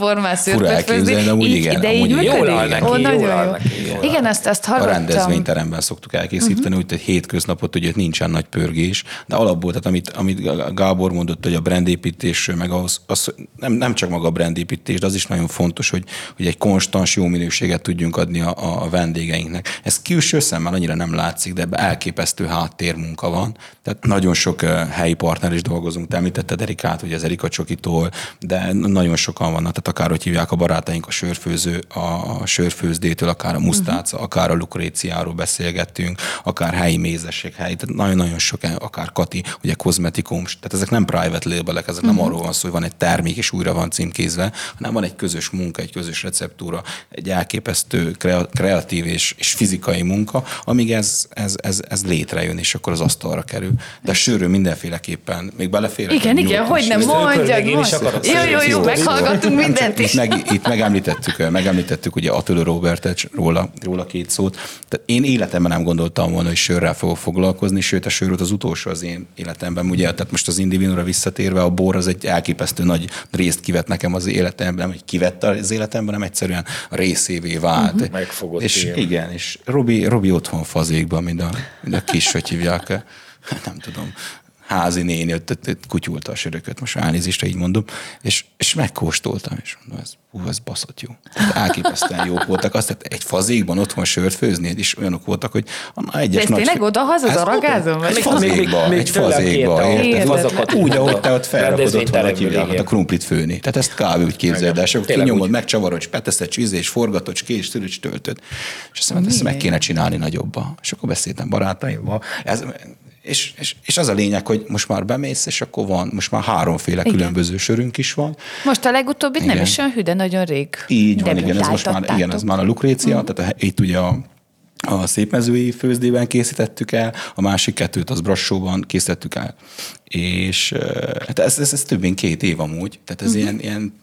elképzelni, de amúgy Így- igen, De így működik? Jól áll neki, Ó, jól áll neki, jól áll. Igen, azt, azt A hallottam. rendezvényteremben szoktuk elkészíteni, úgy, hogy hétköznapot ugye nincsen nagy pörgés, de alapból, tehát amit, amit Gábor mondott, hogy a brandépítésről, meg ahhoz, az, nem, nem csak maga a brandépítés, de az is nagyon fontos, hogy, hogy egy konstans jó minőséget tudjunk adni a, a vendégeinknek. Ez külső szemmel annyira nem látszik, de ebben elképesztő háttérmunka van. Tehát nagyon sok uh, helyi partner is dolgozunk. Te említetted Erikát, ugye az Erika Csokitól, de nagyon sokan vannak, tehát akár hogy hívják a barátaink a sörfőző, a sörfőzdétől, akár a musztáca, uh-huh. akár a lukréciáról beszélgettünk, akár helyi mézesség, helyi, tehát nagyon-nagyon sok, akár Kati, ugye kozmetikum, tehát ezek nem private labelek, ezek uh-huh. nem arról van szó, hogy van egy termék és újra van címkézve, hanem van egy közös munka, egy közös receptúra, egy elképesztő krea- kreatív és, és fizikai munka, amíg ez, ez, ez, ez létrejön, és akkor az asztalra kerül. De a sörről mindenféleképpen, még belefér. Igen, igen, hogy nem mondjad, Zöldpörgén is akarok Jó, jó, jó, szólni. meghallgatunk mindent is. meg, itt megemlítettük, megemlítettük ugye Attila Robertet, róla, róla két szót. Tehát én életemben nem gondoltam volna, hogy sörrel fogok foglalkozni, sőt a sör volt az utolsó az én életemben. Ugye, tehát most az Indivinóra visszatérve, a bor az egy elképesztő nagy részt kivett nekem az életemben, nem hogy kivette az életemben, nem egyszerűen részévé vált. Uh-huh. Megfogott és ilyen. igen, és Robi, Robi otthon fazékban, mint a, mint a kis, hogy hívják, nem tudom, házi néni, ott, ott, ott kutyulta a sörököt, most elnézést, ha így mondom, és, és megkóstoltam, és mondom, ez, hú, ez baszott jó. Tehát elképesztően jók voltak. Azt, tehát egy fazékban otthon sört főzni, és olyanok voltak, hogy na, egyes De ez nagy... tényleg odahaza az Ez aragázom? oda- Egy Még- fazékba, még- egy még tőlem fazékba, kérte a érted? vazakat. Úgy, ahogy te ott felrakod otthon, Rendezvényteremben, hogy hívják, ott a krumplit főni. Tehát ezt kb. úgy képzeld el, és akkor kinyomod, megcsavarod, és beteszed csízé, és forgatod, és kés, és töltöd. És azt mondom, ezt meg kéne csinálni nagyobba. És akkor beszéltem barátaimmal. Ez, és, és, és, az a lényeg, hogy most már bemész, és akkor van, most már háromféle Igen. különböző sörünk is van. Most a legutóbbit nem is olyan hű, de nagyon rég. Így van, igen, ez most már, igen, ez már a Lukrécia, uh-huh. tehát a, itt ugye a, a szépmezői főzdében készítettük el, a másik kettőt az Brassóban készítettük el. És hát ez, ez, ez több mint két év amúgy, tehát ez uh-huh. ilyen, ilyen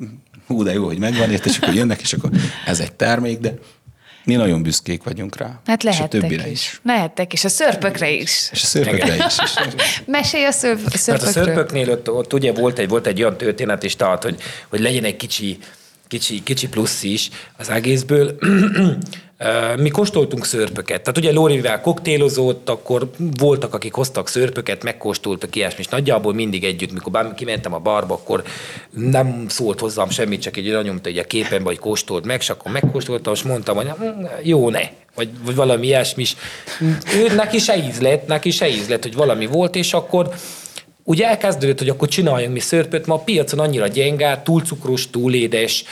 hú, de jó, hogy megvan, és akkor jönnek, és akkor ez egy termék, de mi nagyon büszkék vagyunk rá. Hát és a lehettek többire is. is. Lehettek is, a szörpökre is. És a szörpökre is. Mesélj a szörp, Hát a szörpökről. szörpöknél ott, ott ugye volt egy, volt egy olyan történet is, tehát, hogy, hogy legyen egy kicsi, kicsi, kicsi plusz is az egészből. Mi kóstoltunk szörpöket. Tehát ugye Lórivel koktélozott, akkor voltak, akik hoztak szörpöket, megkóstoltak ilyesmi, és nagyjából mindig együtt, mikor bár kimentem a barba, akkor nem szólt hozzám semmit, csak egy nyomta egy a képen, vagy kóstolt meg, és akkor megkóstoltam, és mondtam, hogy "Hm, jó, ne, vagy, vagy valami ilyesmi is. Ő, neki se ízlett, neki se ízlett, hogy valami volt, és akkor Ugye elkezdődött, hogy akkor csináljunk mi szörpöt, ma a piacon annyira gyenge, túl cukros, túl édes,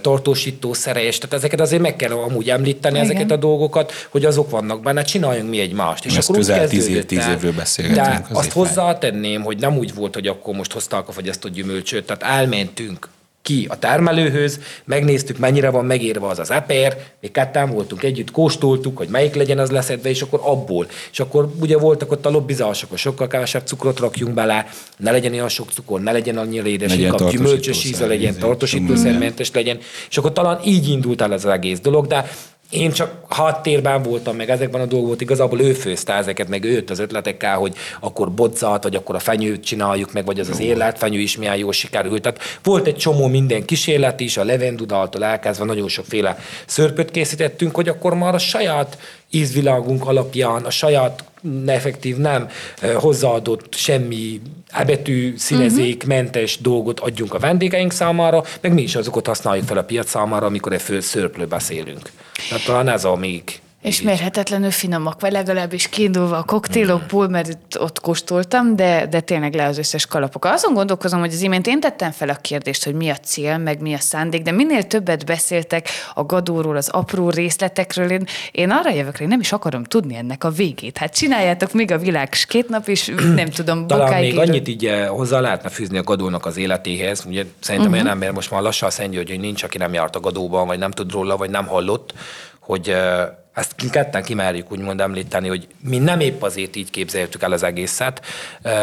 tartósítószeres, tehát ezeket azért meg kell amúgy említeni, Igen. ezeket a dolgokat, hogy azok vannak benne, csináljunk mi egy mást. És Ezt akkor úgy közel tíz év- tíz évről beszélgetünk, De azért azt hozzátenném, hogy nem úgy volt, hogy akkor most hozták a fagyasztott gyümölcsöt, tehát elmentünk ki a termelőhöz, megnéztük, mennyire van megérve az az eper, mi ketten voltunk együtt, kóstoltuk, hogy melyik legyen az leszedve, és akkor abból. És akkor ugye voltak ott a lobbizások, hogy sokkal kevesebb cukrot rakjunk bele, ne legyen olyan sok cukor, ne legyen annyira édes, inkább gyümölcsös íze legyen, tartósítószermentes legyen, és akkor talán így indult el ez az egész dolog, de én csak háttérben voltam, meg ezekben a dolgok volt, igazából ő főzte ezeket, meg őt az ötletekkel, hogy akkor bodzat, vagy akkor a fenyőt csináljuk meg, vagy az az érlelt is milyen jól sikerült. Tehát volt egy csomó minden kísérlet is, a levendudaltól elkezdve nagyon sokféle szörpöt készítettünk, hogy akkor már a saját ízvilágunk alapján, a saját effektív nem hozzáadott semmi ebetű, színezék, mentes dolgot adjunk a vendégeink számára, meg mi is azokat használjuk fel a piac számára, amikor egy fő szörplő beszélünk. Tehát talán ez a még És mérhetetlenül finomak, vagy legalábbis kiindulva a koktélokból, mert itt ott kóstoltam, de, de tényleg le az összes kalapokkal. Azon gondolkozom, hogy az imént én tettem fel a kérdést, hogy mi a cél, meg mi a szándék, de minél többet beszéltek a gadóról, az apró részletekről, én, én arra jövök, hogy nem is akarom tudni ennek a végét. Hát csináljátok még a világ két nap, és nem tudom, Talán még érő- annyit így eh, hozzá lehetne fűzni a gadónak az életéhez. Ugye szerintem uh-huh. olyan ember most már lassan György, hogy nincs, aki nem járt a gadóban, vagy nem tud róla, vagy nem hallott, hogy eh, ezt ketten kimerjük úgymond említeni, hogy mi nem épp azért így képzeltük el az egészet.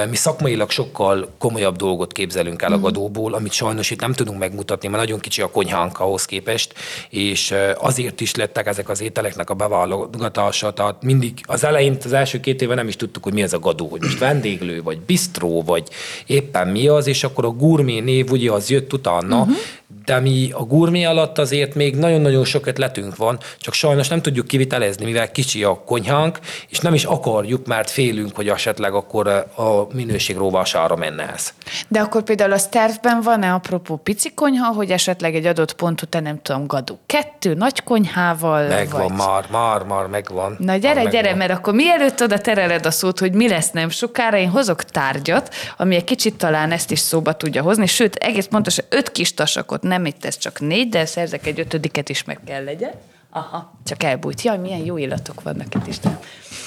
Mi szakmailag sokkal komolyabb dolgot képzelünk el a gadóból, amit sajnos itt nem tudunk megmutatni, mert nagyon kicsi a konyhánk ahhoz képest, és azért is lettek ezek az ételeknek a beválogatása. Tehát mindig az elején, az első két éve nem is tudtuk, hogy mi ez a gadó, hogy most vendéglő, vagy bistró, vagy éppen mi az, és akkor a gurmé név ugye az jött utána, uh-huh de mi a gurmé alatt azért még nagyon-nagyon sok ötletünk van, csak sajnos nem tudjuk kivitelezni, mivel kicsi a konyhánk, és nem is akarjuk, mert félünk, hogy esetleg akkor a minőség rovására menne ez. De akkor például a tervben van-e apropó pici konyha, hogy esetleg egy adott pont után nem tudom, gadó kettő nagy konyhával? Megvan, vagy... már, már, már megvan. Na gyere, már gyere, megvan. mert akkor mielőtt oda tereled a szót, hogy mi lesz nem sokára, én hozok tárgyat, ami egy kicsit talán ezt is szóba tudja hozni, sőt, egész pontosan öt kis tasakot, nem itt ez csak négy, de szerzek egy ötödiket is meg kell legyen. Aha, csak elbújt. Jaj, milyen jó illatok vannak itt Isten.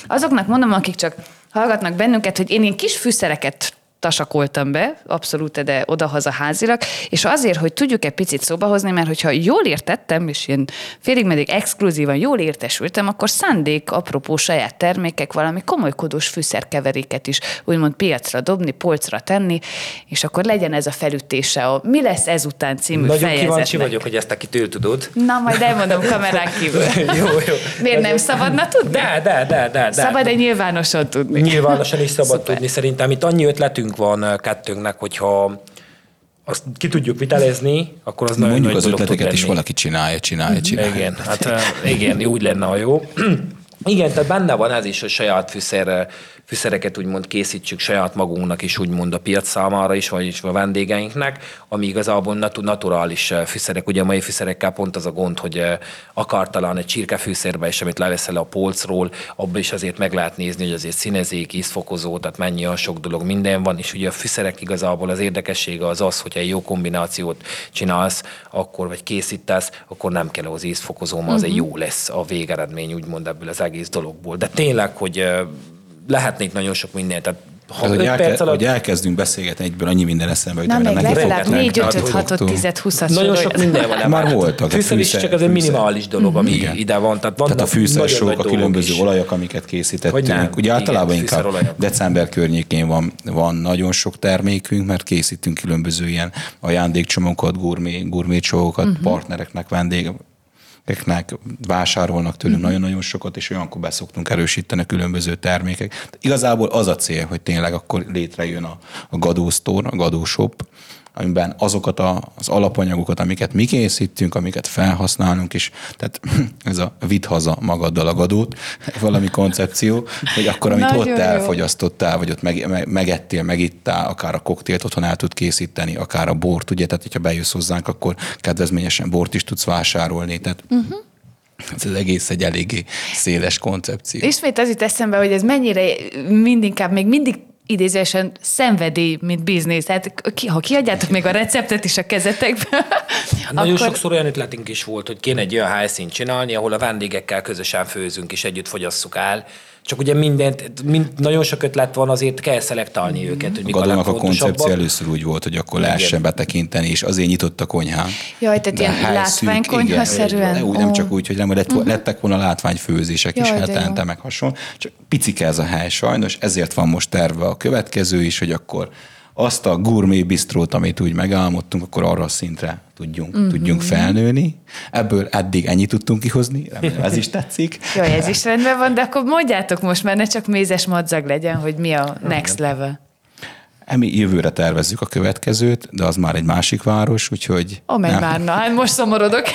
Azoknak mondom, akik csak hallgatnak bennünket, hogy én ilyen kis fűszereket tasakoltam be, abszolút, de odahaza házilag, és azért, hogy tudjuk egy picit szóba hozni, mert hogyha jól értettem, és ilyen félig meddig exkluzívan jól értesültem, akkor szándék, apropó saját termékek, valami komolykodós fűszerkeveréket is úgymond piacra dobni, polcra tenni, és akkor legyen ez a felütése a Mi lesz ezután című Nagyon fejezetnek. kíváncsi vagyok, hogy ezt te kitől tudod. Na, majd elmondom kamerán kívül. jó, jó. Miért nem szabadna tudni? De, de, de, de. de. Szabad-e nyilvánosan tudni? Nyilvánosan is szabad Szuper. tudni. Szerintem itt annyi ötletünk van ö, kettőnknek, hogyha azt ki tudjuk vitelezni, akkor az nagyon Mondjuk nagy az ötleteket is valaki csinálja, csinálja, csinálja. Igen, hát igen, úgy lenne, ha jó. Igen, tehát benne van ez is, hogy saját fűszer, fűszereket úgymond készítsük saját magunknak is, úgymond a piac számára is, vagyis a vendégeinknek, ami igazából natu- naturális eh, fűszerek. Ugye a mai fűszerekkel pont az a gond, hogy eh, akar talán egy csirkefűszerbe is, amit leveszel a polcról, abban is azért meg lehet nézni, hogy azért színezék, ízfokozó, tehát mennyi olyan sok dolog, minden van, és ugye a fűszerek igazából az érdekessége az az, hogyha egy jó kombinációt csinálsz, akkor vagy készítesz, akkor nem kell az ízfokozó, mert az egy jó lesz a végeredmény, úgymond ebből az egész dologból. De tényleg, hogy eh, lehetnék nagyon sok mindent, tehát ha Az, hogy, elke, perc alatt hogy elkezdünk beszélgetni egyből, annyi minden eszembe, hogy Na, még legalább rengeteg 4, 5, tehát, 5, 6, 10, 20 nagyon sok minden van. Már voltak, Fűszer is csak ez egy minimális dolog, ami Igen. ide van. Tehát, vannak Tehát a fűszersók, a különböző is. olajak, amiket készítettünk. Nem. Ugye általában Igen, inkább december környékén van, van nagyon sok termékünk, mert készítünk különböző ilyen ajándékcsomagokat, gurmé, gurmécsomagokat, uh-huh. partnereknek, vendégeknek vásárolnak tőlünk uh-huh. nagyon-nagyon sokat, és olyankor beszoktunk erősíteni a különböző termékek. Igazából az a cél, hogy tényleg akkor létrejön a, a Gadó Store, a Gadó Shop, amiben azokat a, az alapanyagokat, amiket mi készítünk, amiket felhasználunk, és tehát ez a vidd haza magaddal a gadót, valami koncepció, hogy akkor, amit Nagyon ott jó. elfogyasztottál, vagy ott meg, meg, megettél, megittál, akár a koktélt otthon el tud készíteni, akár a bort, ugye, tehát hogyha bejössz hozzánk, akkor kedvezményesen bort is tudsz vásárolni, tehát uh-huh. ez az egész egy eléggé széles koncepció. Ismét az jut eszembe, hogy ez mennyire mindinkább még mindig idézésen szenvedély, mint biznisz. Tehát ki, ha kiadjátok még a receptet is a kezetekbe, Nagyon sokszor olyan ötletünk is volt, hogy kéne egy olyan helyszínt csinálni, ahol a vendégekkel közösen főzünk és együtt fogyasszuk el. Csak ugye mindent, mind, nagyon sok ötlet van, azért kell szelektálni őket, hogy A mik a gadónak a koncepció először úgy volt, hogy akkor lehessen betekinteni, és azért nyitott a konyhán. Jaj, tehát De ilyen szűk, látványkonyhaszerűen? Úgy, nem csak úgy, hogy nem, lett, lettek volna látványfőzések is Jaj, jó. hetente, meg hasonló. Csak picike ez a hely sajnos, ezért van most terve a következő is, hogy akkor azt a gourmet bistrót, amit úgy megálmodtunk, akkor arra a szintre tudjunk, mm-hmm. tudjunk felnőni. Ebből eddig ennyit tudtunk kihozni, remélem ez is tetszik. Jaj, ez is rendben van, de akkor mondjátok most már, ne csak mézes madzag legyen, hogy mi a next level. Emi jövőre tervezzük a következőt, de az már egy másik város, úgyhogy... Ó, meg már, na, hát most szomorodok.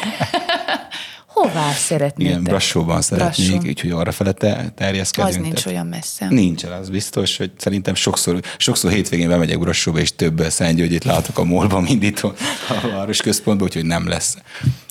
Hová szeretnétek? Igen, Brassóban szeretnék, Brassó. úgyhogy arra fele te, terjeszkedünk. Az nincs tehát- olyan messze. Nincsen, az biztos, hogy szerintem sokszor, sokszor hétvégén bemegyek Brassóba, és több Szentgyörgyét látok a molban, mint itt a városközpontban, úgyhogy nem lesz.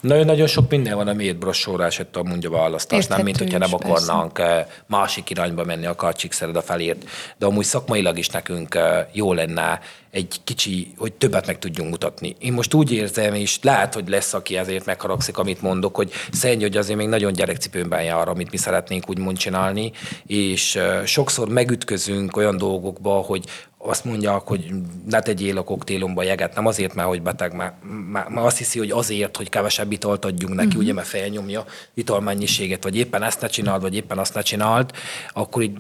Nagyon-nagyon sok minden van, ami brossóra esett a mondja választás, nem mint Érthető hogyha nem akarnánk eh, másik irányba menni, akár Csíkszereda felért, de amúgy szakmailag is nekünk eh, jó lenne egy kicsi, hogy többet meg tudjunk mutatni. Én most úgy érzem, és lehet, hogy lesz, aki ezért megharagszik, amit mondok, hogy Szentgy, hogy azért még nagyon gyerekcipőmben jár, amit mi szeretnénk úgymond csinálni, és sokszor megütközünk olyan dolgokba, hogy azt mondja, hogy ne tegyél a koktélomba jeget, nem azért, mert hogy beteg, mert, mert, mert azt hiszi, hogy azért, hogy kevesebb italt adjunk neki, uh-huh. ugye, mert felnyomja italmennyiséget, vagy éppen ezt ne csináld, vagy éppen azt ne csináld, akkor így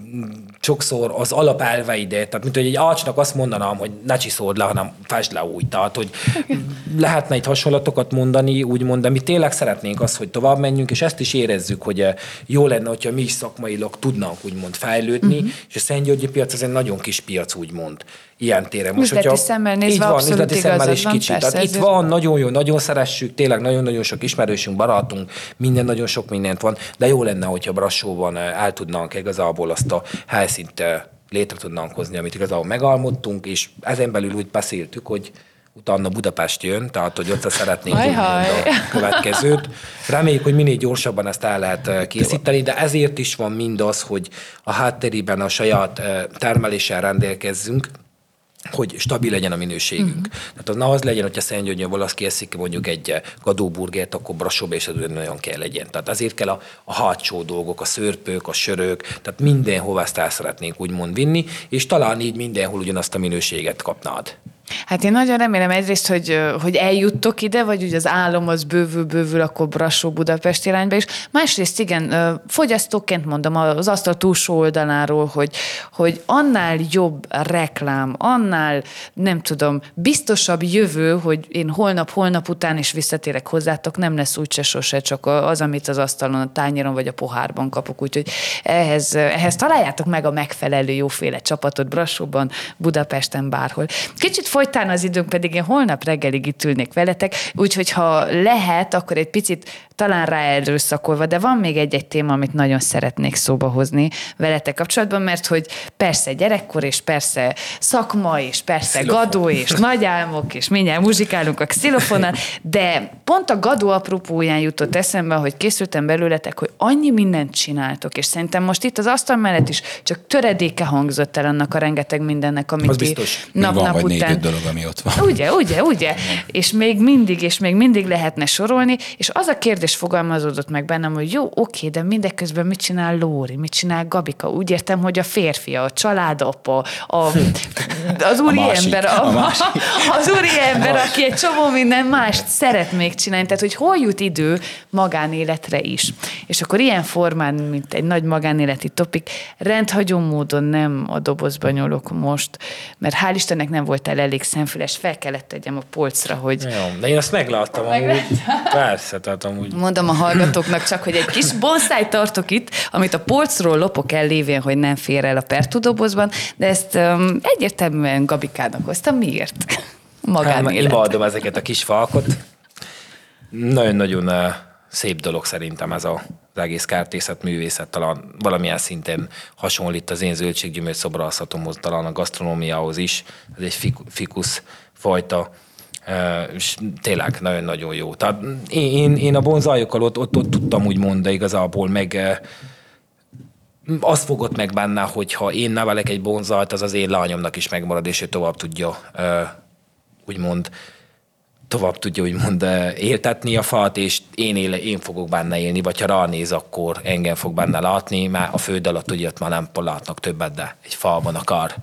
sokszor az alapelveide, tehát mint hogy egy ácsnak azt mondanám, hogy ne csiszód le, hanem fest le úgy. Tehát, hogy lehetne itt hasonlatokat mondani, úgymond, de mi tényleg szeretnénk azt, hogy tovább menjünk, és ezt is érezzük, hogy eh, jó lenne, hogyha mi is szakmailag tudnánk úgymond fejlődni, uh-huh. és a Szentgyörgyi piac az egy nagyon kis piac, úgymond ilyen téren. Most, üzleti hogyha, szemmel nézve így van, üzleti szemmel is van, kicsit. persze, Tehát itt van, nagyon jó, nagyon szeressük, tényleg nagyon-nagyon sok ismerősünk, barátunk, minden, nagyon sok mindent van, de jó lenne, hogyha Brassóban eh, el tudnánk igazából azt a helyszínt eh, létre tudnánk hozni, amit igazából megalmodtunk, és ezen belül úgy beszéltük, hogy utána Budapest jön, tehát hogy ott szeretnénk a következőt. Reméljük, hogy minél gyorsabban ezt el lehet eh, készíteni, de ezért is van mindaz, hogy a hátterében a saját eh, termeléssel rendelkezzünk, hogy stabil legyen a minőségünk. Uh-huh. Tehát az, na az legyen, hogyha Szentgyörgyön valasz készítik mondjuk egy eh, gadóburgert, akkor brassóba és az nagyon kell legyen. Tehát azért kell a, a hátsó dolgok, a szörpők, a sörök, tehát mindenhova ezt el szeretnénk úgymond vinni, és talán így mindenhol ugyanazt a minőséget kapnád. Hát én nagyon remélem egyrészt, hogy, hogy eljuttok ide, vagy ugye az álom az bővül-bővül akkor Brassó Budapest irányba is. Másrészt igen, fogyasztóként mondom az asztal túlsó oldaláról, hogy, hogy annál jobb reklám, annál nem tudom, biztosabb jövő, hogy én holnap, holnap után is visszatérek hozzátok, nem lesz úgyse sose, csak az, amit az asztalon, a tányéron vagy a pohárban kapok. Úgyhogy ehhez, ehhez találjátok meg a megfelelő jóféle csapatot Brassóban, Budapesten, bárhol. Kicsit folytán az időnk pedig én holnap reggelig itt ülnék veletek, úgyhogy ha lehet, akkor egy picit talán ráerőszakolva, de van még egy-egy téma, amit nagyon szeretnék szóba hozni veletek kapcsolatban, mert hogy persze gyerekkor, és persze szakma, és persze Xilofon. gadó, és nagy álmok, és mindjárt muzsikálunk a xilofonán, de pont a gadó apropóján jutott eszembe, hogy készültem belőletek, hogy annyi mindent csináltok, és szerintem most itt az asztal mellett is csak töredéke hangzott el annak a rengeteg mindennek, amit ti nap-nap után dolog, ami ott van. Ugye, ugye, ugye. És még mindig, és még mindig lehetne sorolni, és az a kérdés fogalmazódott meg bennem, hogy jó, oké, de mindeközben mit csinál Lóri, mit csinál Gabika? Úgy értem, hogy a férfi, a családapa, a, az úri a másik, ember, a, a az úri ember, aki egy csomó minden mást szeret még csinálni, tehát hogy hol jut idő magánéletre is. És akkor ilyen formán, mint egy nagy magánéleti topik, rendhagyó módon nem a dobozba nyolok most, mert hál' Istennek nem volt el elég szemfüles, fel kellett tegyem a polcra, hogy... Jó, de én azt megláttam amúgy. Persze, tehát amúgy. Mondom a hallgatóknak csak, hogy egy kis bonszájt tartok itt, amit a polcról lopok el lévén, hogy nem fér el a pertudobozban, de ezt um, egyértelműen Gabikának hoztam. Miért? Magánélet. Hát, imádom ezeket a kis falkot. Nagyon-nagyon uh, szép dolog szerintem ez a az egész kártészet, művészet talán valamilyen szinten hasonlít az én zöldséggyümölcs szobrászatomhoz, talán a gasztronómiához is. Ez egy fikusz fajta, és tényleg nagyon-nagyon jó. Tehát én, én a bonzájokkal ott, ott, ott tudtam úgy mondani, igazából meg azt fogott meg benne, hogy ha én nevelek egy bonzalt, az az én lányomnak is megmarad, és ő tovább tudja úgymond tovább tudja úgymond éltetni a fát, és én, éle, én fogok benne élni, vagy ha ránéz, akkor engem fog benne látni, mert a föld alatt ugye már nem látnak többet, de egy falban akar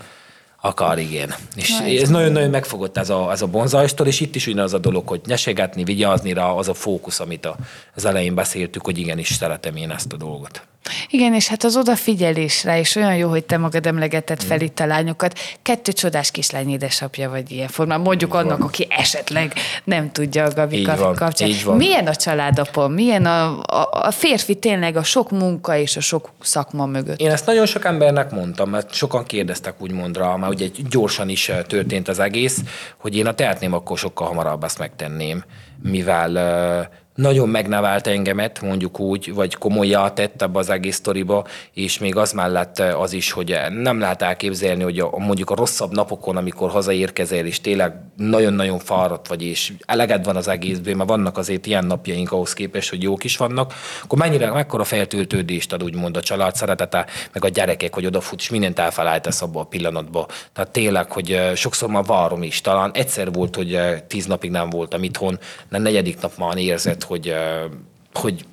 akar, igen. És Na, ez nagyon-nagyon megfogott ez a, ez a bonzajstól, és itt is ugyanaz a dolog, hogy nyesegetni, vigyázni rá, az a fókusz, amit az elején beszéltük, hogy igenis szeretem én ezt a dolgot. Igen, és hát az odafigyelésre, és olyan jó, hogy te magad emlegetett fel itt a lányokat. Kettő csodás kislány édesapja vagy ilyen formán. Mondjuk így annak, van. aki esetleg nem tudja a Gabi kapcsán. Milyen a családapa? Milyen a, a, a férfi tényleg a sok munka és a sok szakma mögött? Én ezt nagyon sok embernek mondtam, mert sokan kérdeztek úgymond rá, mert ugye gyorsan is eh, történt az egész, hogy én a tehetném, akkor sokkal hamarabb ezt megtenném, mivel uh, nagyon megnevelt engemet, mondjuk úgy, vagy komolyá tett ebbe az egész sztoriba, és még az mellett az is, hogy nem lehet elképzelni, hogy a, mondjuk a rosszabb napokon, amikor hazaérkezel, és tényleg nagyon-nagyon fáradt vagy, és eleged van az egészből, mert vannak azért ilyen napjaink ahhoz képest, hogy jók is vannak, akkor mennyire, mekkora feltöltődést ad úgymond a család szeretete, meg a gyerekek, hogy odafut, és mindent elfelejtesz abba a pillanatba. Tehát tényleg, hogy sokszor már várom is. Talán egyszer volt, hogy tíz napig nem voltam itthon, de negyedik nap már érzett, hogy, hogy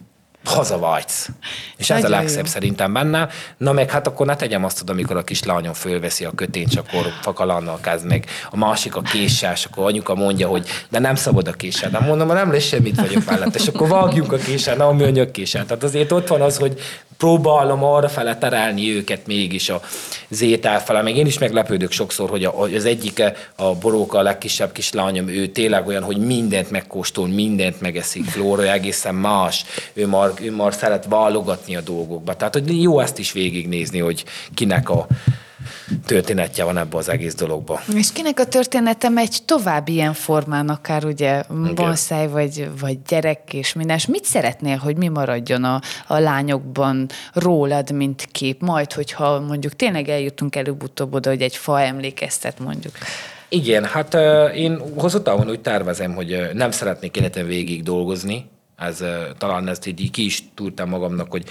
hazavágysz. És ez a Nagyon legszebb jó. szerintem benne. Na meg hát akkor ne tegyem azt, amikor a kislányom fölveszi a kötényt, és akkor fakalannal kezd meg. A másik a késsel, és akkor anyuka mondja, hogy de nem szabad a késsel. Nem mondom, nem lesz semmit vagyok mellett, és akkor vágjunk a késsel, nem a műanyag késsel. Tehát azért ott van az, hogy próbálom arra fele terelni őket mégis a zétel fele. Még én is meglepődök sokszor, hogy a- az egyik a boróka, a legkisebb kislányom, ő tényleg olyan, hogy mindent megkóstol, mindent megeszik. Flóra egészen más. Ő már, ő már szeret válogatni a dolgokba. Tehát, hogy jó ezt is végignézni, hogy kinek a történetje van ebbe az egész dologba. És kinek a története megy tovább ilyen formán, akár ugye bonszáj, vagy, vagy gyerek és minden. És mit szeretnél, hogy mi maradjon a, a lányokban rólad, mint kép? Majd, hogyha mondjuk tényleg eljutunk előbb-utóbb oda, hogy egy fa emlékeztet mondjuk. Igen, hát én hosszú távon úgy tervezem, hogy nem szeretnék életen végig dolgozni. Ez talán ezt így ki is tudtam magamnak, hogy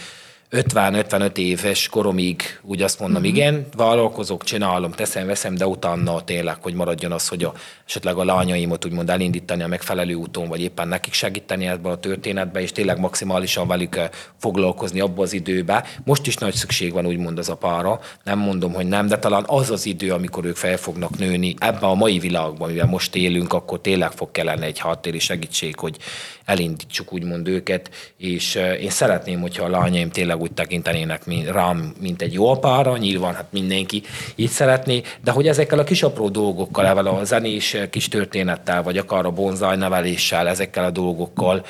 50-55 éves koromig úgy azt mondom, mm-hmm. igen, vállalkozok, csinálom, teszem, veszem, de utána tényleg, hogy maradjon az, hogy a, esetleg a lányaimat úgymond elindítani a megfelelő úton, vagy éppen nekik segíteni ebben a történetben, és tényleg maximálisan velük eh, foglalkozni abba az időbe. Most is nagy szükség van úgymond az apára, nem mondom, hogy nem, de talán az az idő, amikor ők fel fognak nőni ebben a mai világban, mivel most élünk, akkor tényleg fog kellene egy háttéri segítség, hogy elindítsuk úgymond őket, és eh, én szeretném, hogyha a lányaim tényleg úgy tekintenének rám, mint egy jó apára, nyilván hát mindenki így szeretné, de hogy ezekkel a kis apró dolgokkal, ezzel a zenés eh, kis történettel, vagy akár a bonzáj neveléssel, ezekkel a dolgokkal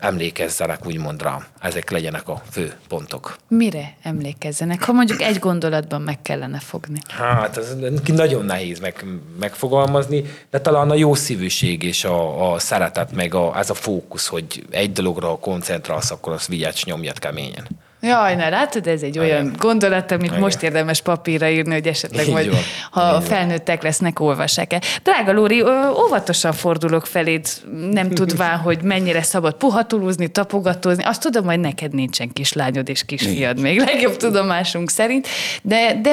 emlékezzenek úgymond rám. Ezek legyenek a fő pontok. Mire emlékezzenek? Ha mondjuk egy gondolatban meg kellene fogni. Hát, ez nagyon nehéz meg, megfogalmazni, de talán a jó szívűség és a, a szeretet, meg a, ez a fókusz, hogy egy dologra koncentrálsz, akkor azt vigyázz, nyomjad keményen. Jaj, na látod, ez egy olyan Igen. gondolat, amit Igen. most érdemes papírra írni, hogy esetleg Így majd, van. ha Így van. felnőttek lesznek, olvassák el. Drága Lóri, óvatosan fordulok feléd, nem tudván, hogy mennyire szabad puhatulúzni, tapogatózni. Azt tudom, hogy neked nincsen kislányod és kisfiad még, legjobb tudomásunk szerint. De, de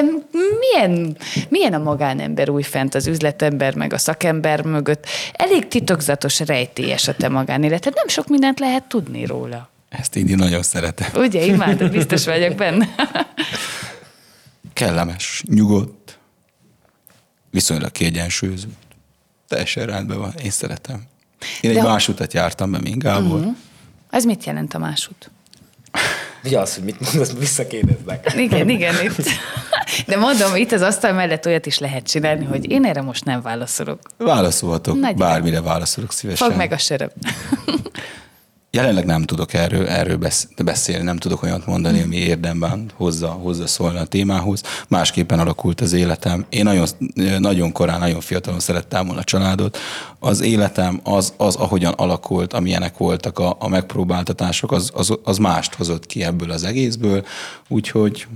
milyen, milyen a magánember újfent, az üzletember, meg a szakember mögött? Elég titokzatos, rejtélyes a te magánéleted. Nem sok mindent lehet tudni róla. Ezt így nagyon szeretem. Ugye, imádod, biztos vagyok benne. Kellemes, nyugodt, viszonylag kiegyensúlyozott. Teljesen rendben van, én szeretem. Én egy De- más utat jártam be, mint Gábor. Uh-huh. Ez mit jelent a másút? Vigyázz, hogy mit mondasz, visszakérdeznek. Igen, igen. Itt. De mondom, itt az asztal mellett olyat is lehet csinálni, hogy én erre most nem válaszolok. Válaszolhatok, Nagy bármire válaszolok szívesen. Fogd meg a söröm. Jelenleg nem tudok erről, erről besz- beszélni, nem tudok olyat mondani, ami érdemben hozza, hozza szólna a témához. Másképpen alakult az életem. Én nagyon, nagyon korán, nagyon fiatalon szerettem volna a családot. Az életem az, az ahogyan alakult, amilyenek voltak a, a megpróbáltatások, az, az, az mást hozott ki ebből az egészből. Úgyhogy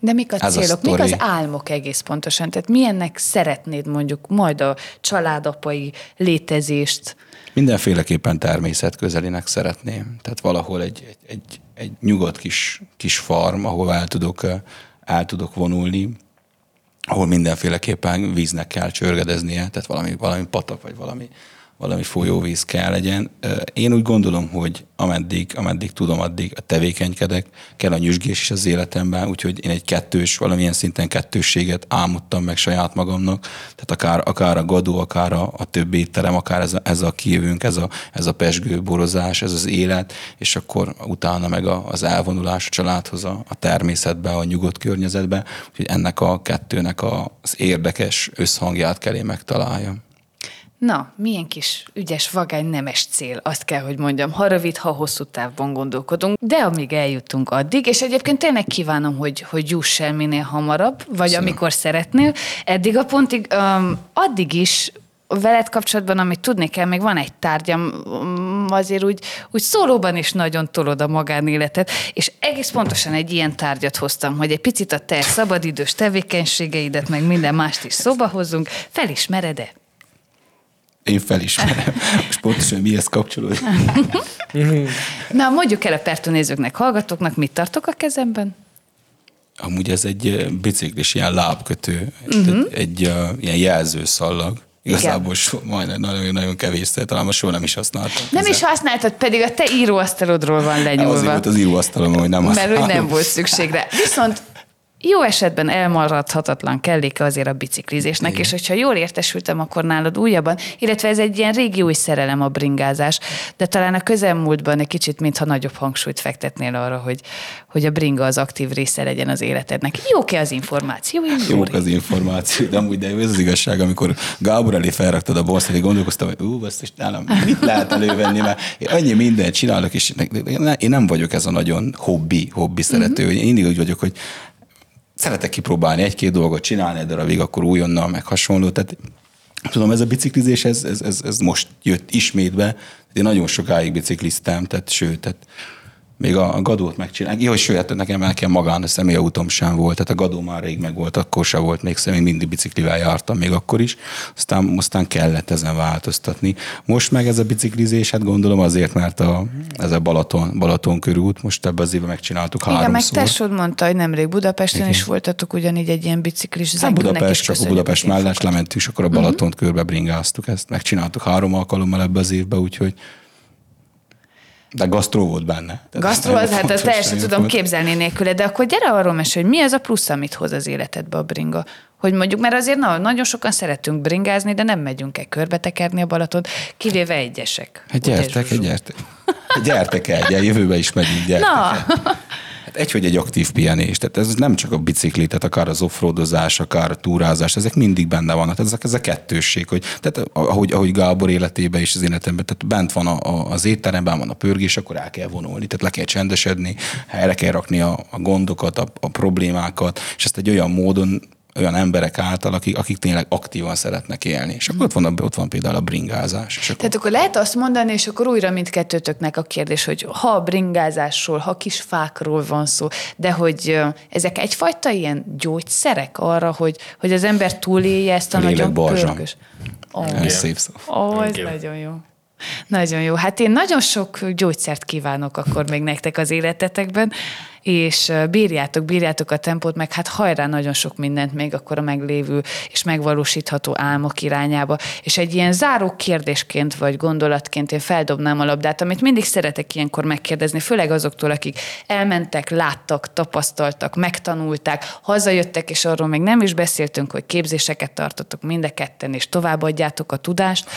De mik a Ez a célok, mik sztori. az álmok egész pontosan? Tehát milyennek szeretnéd mondjuk majd a családapai létezést? Mindenféleképpen természetközelinek szeretném. Tehát valahol egy, egy, egy, egy nyugodt kis, kis farm, ahol el tudok, eh, el tudok vonulni, ahol mindenféleképpen víznek kell csörgedeznie, tehát valami, valami patak, vagy valami, valami folyóvíz kell legyen. Én úgy gondolom, hogy ameddig, ameddig tudom, addig tevékenykedek, kell a nyüzsgés is az életemben, úgyhogy én egy kettős, valamilyen szinten kettősséget álmodtam meg saját magamnak, tehát akár, akár a gadó, akár a, a több étterem, akár ez a, ez a kijövünk, ez a, ez a pesgő borozás, ez az élet, és akkor utána meg a, az elvonulás a családhoz, a, a természetbe, a nyugodt környezetbe, úgyhogy ennek a kettőnek a, az érdekes összhangját kell én megtaláljam. Na, milyen kis ügyes, vagány, nemes cél, azt kell, hogy mondjam, ha rövid, ha hosszú távban gondolkodunk, de amíg eljutunk addig, és egyébként tényleg kívánom, hogy, hogy juss el minél hamarabb, vagy Köszönöm. amikor szeretnél, eddig a pontig, um, addig is veled kapcsolatban, amit tudni kell, még van egy tárgyam, um, azért úgy, úgy szólóban is nagyon tolod a magánéletet, és egész pontosan egy ilyen tárgyat hoztam, hogy egy picit a te szabadidős tevékenységeidet, meg minden mást is szóba hozzunk, felismered-e? Én felismerem. Most pontosan mihez kapcsolódik. Na, mondjuk el a Pertú nézőknek, hallgatóknak, mit tartok a kezemben? Amúgy ez egy eh, biciklis ilyen lábkötő, uh-huh. egy, egy uh, ilyen jelzőszallag. Igazából so, majdnem nagyon, nagyon kevés, talán most soha nem is használtam. Nem is használtad, pedig a te íróasztalodról van lenyúlva. Azért volt az íróasztalom, hogy nem Mert úgy nem volt szükség rá. Viszont jó esetben elmaradhatatlan kelléke azért a biciklizésnek, Igen. és hogyha jól értesültem, akkor nálad újabban, illetve ez egy ilyen régi új szerelem a bringázás, de talán a közelmúltban egy kicsit, mintha nagyobb hangsúlyt fektetnél arra, hogy, hogy a bringa az aktív része legyen az életednek. Jók-e az információ? Jók az információ, de amúgy de ez az igazság, amikor Gábor elé felraktad a borszt, hogy gondolkoztam, hogy ú, ezt is nálam mit lehet elővenni, mert én annyi mindent csinálok, és én nem vagyok ez a nagyon hobbi, hobbi szerető. Uh-huh. Én mindig úgy vagyok, hogy szeretek kipróbálni egy-két dolgot, csinálni egy darabig, akkor újonnal, meg hasonló. Tehát tudom, ez a biciklizés, ez, ez, ez, ez most jött ismétbe. Én nagyon sokáig bicikliztem, tehát sőt, tehát még a, gadót megcsinálni. Jó, sőt, nekem nekem magán a személyautóm sem volt, tehát a gadó már rég meg volt, akkor sem volt, még személy mindig biciklivel jártam még akkor is, aztán, aztán kellett ezen változtatni. Most meg ez a biciklizés, hát gondolom azért, mert a, ez a Balaton, Balaton körút, most ebben az évben megcsináltuk Igen, háromszor. meg tesód mondta, hogy nemrég Budapesten Igen. is voltatok ugyanígy egy ilyen biciklis hát Budapest, csak a Budapest mellett lementünk, és akkor a mhm. Balatont uh-huh. körbe bringáztuk ezt. Megcsináltuk három alkalommal ebbe az évben, úgyhogy de gasztró volt benne. Gasztró, az, hát azt teljesen tudom volt. képzelni nélküle, de akkor gyere arról mesélj, hogy mi az a plusz, amit hoz az életedbe a bringa? Hogy mondjuk, mert azért na, nagyon sokan szeretünk bringázni, de nem megyünk el körbetekerni a Balaton, kivéve egyesek. Hát gyertek, egy gyertek. Gyertek el, jövőbe is megyünk, gyertek Na. El. Egy, hogy egy aktív pihenés, tehát ez nem csak a bicikli, tehát akár az offroadozás, akár a túrázás, ezek mindig benne vannak, ezek ez a kettősség, hogy tehát ahogy, ahogy Gábor életében és az életemben, tehát bent van a, a, az étteremben, van a pörgés, akkor el kell vonulni, tehát le kell csendesedni, helyre kell rakni a, a gondokat, a, a problémákat, és ezt egy olyan módon olyan emberek által, akik, akik tényleg aktívan szeretnek élni. És akkor ott van, ott van például a bringázás. És akkor... Tehát akkor lehet azt mondani, és akkor újra mindkettőtöknek a kérdés, hogy ha a bringázásról, ha kis fákról van szó, de hogy ezek egyfajta ilyen gyógyszerek arra, hogy, hogy az ember túlélje ezt a, a nagyon pörgős. Oh. Ez szép szó. Oh, ez nagyon jó. Nagyon jó. Hát én nagyon sok gyógyszert kívánok akkor még nektek az életetekben, és bírjátok, bírjátok a tempót, meg hát hajrá nagyon sok mindent még akkor a meglévő és megvalósítható álmok irányába. És egy ilyen záró kérdésként vagy gondolatként én feldobnám a labdát, amit mindig szeretek ilyenkor megkérdezni, főleg azoktól, akik elmentek, láttak, tapasztaltak, megtanulták, hazajöttek, és arról még nem is beszéltünk, hogy képzéseket tartotok mind a ketten, és továbbadjátok a tudást.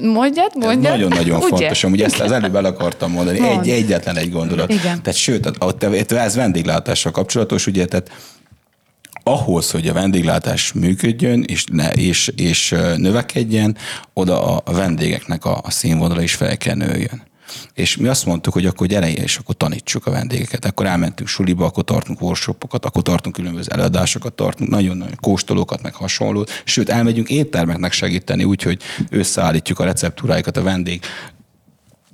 Mondjad, mondjad. Nagyon-nagyon fontos, amúgy ezt az előbb el akartam mondani. Mond. Egy, egyetlen egy gondolat. Igen. Tehát sőt, ez vendéglátással kapcsolatos, ugye, tehát ahhoz, hogy a vendéglátás működjön és, ne, és, és növekedjen, oda a vendégeknek a, a színvonala is fel kell nőjön. És mi azt mondtuk, hogy akkor gyere, és akkor tanítsuk a vendégeket. Akkor elmentünk suliba, akkor tartunk workshopokat, akkor tartunk különböző előadásokat, tartunk nagyon-nagyon kóstolókat, meg hasonlót. Sőt, elmegyünk éttermeknek segíteni, úgyhogy összeállítjuk a receptúráikat a vendég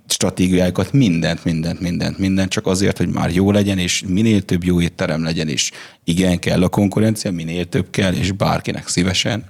stratégiájukat, mindent, mindent, mindent, mindent, csak azért, hogy már jó legyen, és minél több jó étterem legyen, és igen, kell a konkurencia, minél több kell, és bárkinek szívesen,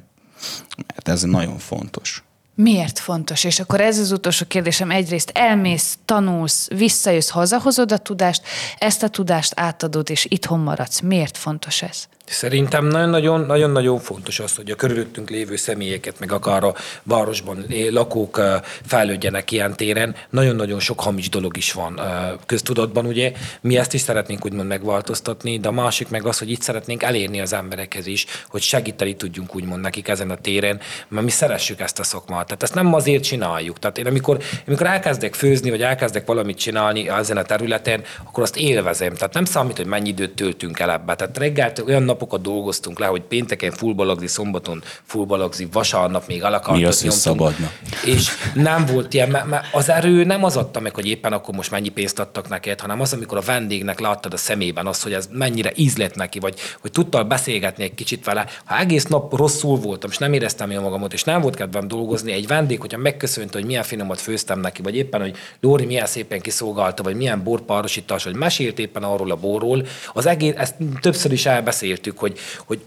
mert ez nagyon fontos. Miért fontos? És akkor ez az utolsó kérdésem. Egyrészt elmész, tanulsz, visszajössz, hazahozod a tudást, ezt a tudást átadod, és itthon maradsz. Miért fontos ez? Szerintem nagyon-nagyon fontos az, hogy a körülöttünk lévő személyeket, meg akár a városban lakók fejlődjenek ilyen téren. Nagyon-nagyon sok hamis dolog is van köztudatban, ugye. Mi ezt is szeretnénk úgymond megváltoztatni, de a másik meg az, hogy itt szeretnénk elérni az emberekhez is, hogy segíteni tudjunk úgymond nekik ezen a téren, mert mi szeressük ezt a szakmát. Tehát ezt nem azért csináljuk. Tehát én amikor, amikor elkezdek főzni, vagy elkezdek valamit csinálni ezen a területen, akkor azt élvezem. Tehát nem számít, hogy mennyi időt töltünk el ebbe. Tehát reggel olyan napokat dolgoztunk le, hogy pénteken fullbalagzi, szombaton fullbalagzi, vasárnap még alakartot Mi az, hogy szabadna? És nem volt ilyen, mert az erő nem az adta meg, hogy éppen akkor most mennyi pénzt adtak neked, hanem az, amikor a vendégnek láttad a szemében azt, hogy ez mennyire ízlet neki, vagy hogy tudtál beszélgetni egy kicsit vele. Ha egész nap rosszul voltam, és nem éreztem jól magamat, és nem volt kedvem dolgozni, egy vendég, hogyha megköszönte, hogy milyen finomat főztem neki, vagy éppen, hogy Lóri milyen szépen kiszolgálta, vagy milyen borpárosítás, vagy mesélt éppen arról a borról, az egész, ezt többször is elbeszélt beszéltük, hogy, hogy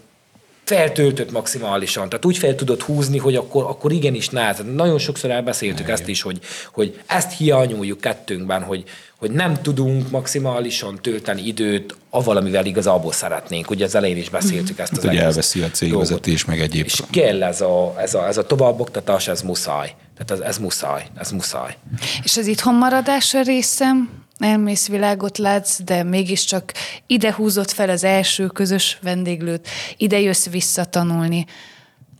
feltöltött maximálisan, tehát úgy fel tudod húzni, hogy akkor, akkor igenis nehez. Nagyon sokszor elbeszéltük ezt is, hogy, hogy ezt hiányoljuk kettőnkben, hogy, hogy nem tudunk maximálisan tölteni időt a valamivel igazából szeretnénk. Ugye az elején is beszéltük ezt az Hogy egész elveszi a cégvezetés, meg egyéb. És kell ez a, ez a, ez a továbboktatás, ez muszáj. Tehát ez, ez muszáj, ez muszáj. És az itthon maradás részem, elmész világot látsz, de mégiscsak ide húzott fel az első közös vendéglőt, ide jössz visszatanulni.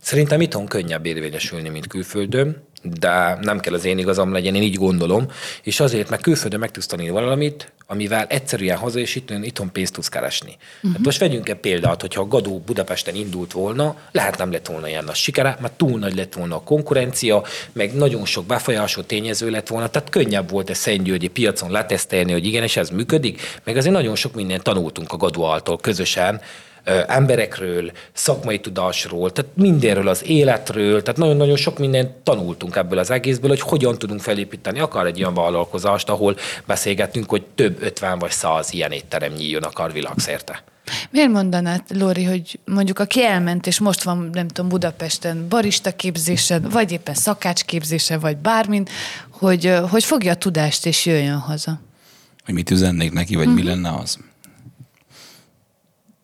Szerintem itthon könnyebb érvényesülni, mint külföldön, de nem kell az én igazam legyen, én így gondolom, és azért, mert külföldön meg tudsz tanulni valamit, amivel egyszerűen haza és itthon, itthon pénzt tudsz keresni. Uh-huh. Hát most vegyünk egy példát, hogyha a Gadó Budapesten indult volna, lehet nem lett volna ilyen nagy sikere, mert túl nagy lett volna a konkurencia, meg nagyon sok befolyású tényező lett volna, tehát könnyebb volt a Szentgyörgyi piacon letesztelni, hogy igen, és ez működik, meg azért nagyon sok mindent tanultunk a Gadó által közösen, emberekről, szakmai tudásról, tehát mindenről, az életről, tehát nagyon-nagyon sok mindent tanultunk ebből az egészből, hogy hogyan tudunk felépíteni akár egy olyan vállalkozást, ahol beszélgetünk, hogy több 50 vagy 100 ilyen étterem nyíljon akar világszerte. Miért mondanád, Lóri, hogy mondjuk aki elment, és most van, nem tudom, Budapesten barista képzésen, vagy éppen szakács képzésen, vagy bármin, hogy, hogy fogja a tudást és jöjjön haza? Hogy mit üzennék neki, vagy uh-huh. mi lenne az?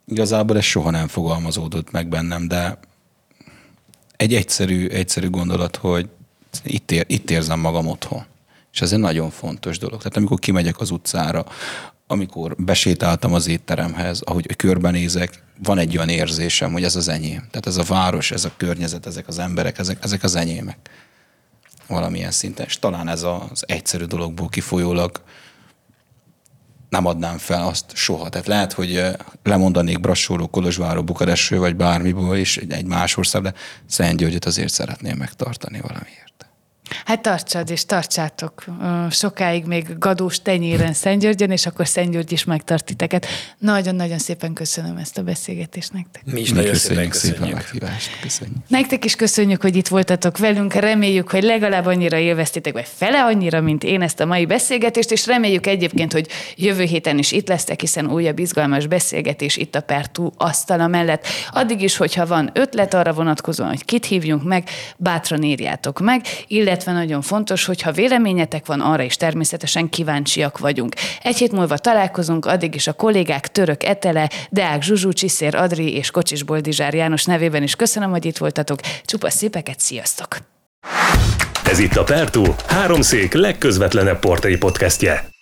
Igazából ez soha nem fogalmazódott meg bennem, de egy egyszerű, egyszerű gondolat, hogy itt, ér, itt érzem magam otthon. És ez egy nagyon fontos dolog. Tehát amikor kimegyek az utcára, amikor besétáltam az étteremhez, ahogy körbenézek, van egy olyan érzésem, hogy ez az enyém. Tehát ez a város, ez a környezet, ezek az emberek, ezek, ezek az enyémek. Valamilyen szinten. És talán ez az egyszerű dologból kifolyólag nem adnám fel azt soha. Tehát lehet, hogy lemondanék Brassóról, Kolozsvárról, Bukarestről, vagy bármiből is egy más ország, de Szent Györgyöt azért szeretném megtartani valamiért. Hát tartsad, és tartsátok sokáig még gadós tenyéren Szentgyörgyön, és akkor Szentgyörgy is megtart titeket. Nagyon-nagyon szépen köszönöm ezt a beszélgetést nektek. Mi is nagyon szépen köszönjük. szépen a meghívást. Köszönjük. Nektek is köszönjük, hogy itt voltatok velünk. Reméljük, hogy legalább annyira élveztétek, vagy fele annyira, mint én ezt a mai beszélgetést, és reméljük egyébként, hogy jövő héten is itt lesztek, hiszen újabb izgalmas beszélgetés itt a Pertú asztala mellett. Addig is, hogyha van ötlet arra vonatkozóan, hogy kit hívjunk meg, bátran írjátok meg, illetve illetve nagyon fontos, hogy ha véleményetek van, arra is természetesen kíváncsiak vagyunk. Egy hét múlva találkozunk, addig is a kollégák Török Etele, Deák Zsuzsú, Csiszér Adri és Kocsis Boldizsár János nevében is köszönöm, hogy itt voltatok. Csupa szépeket, sziasztok! Ez itt a Pertú, háromszék legközvetlenebb portai podcastje.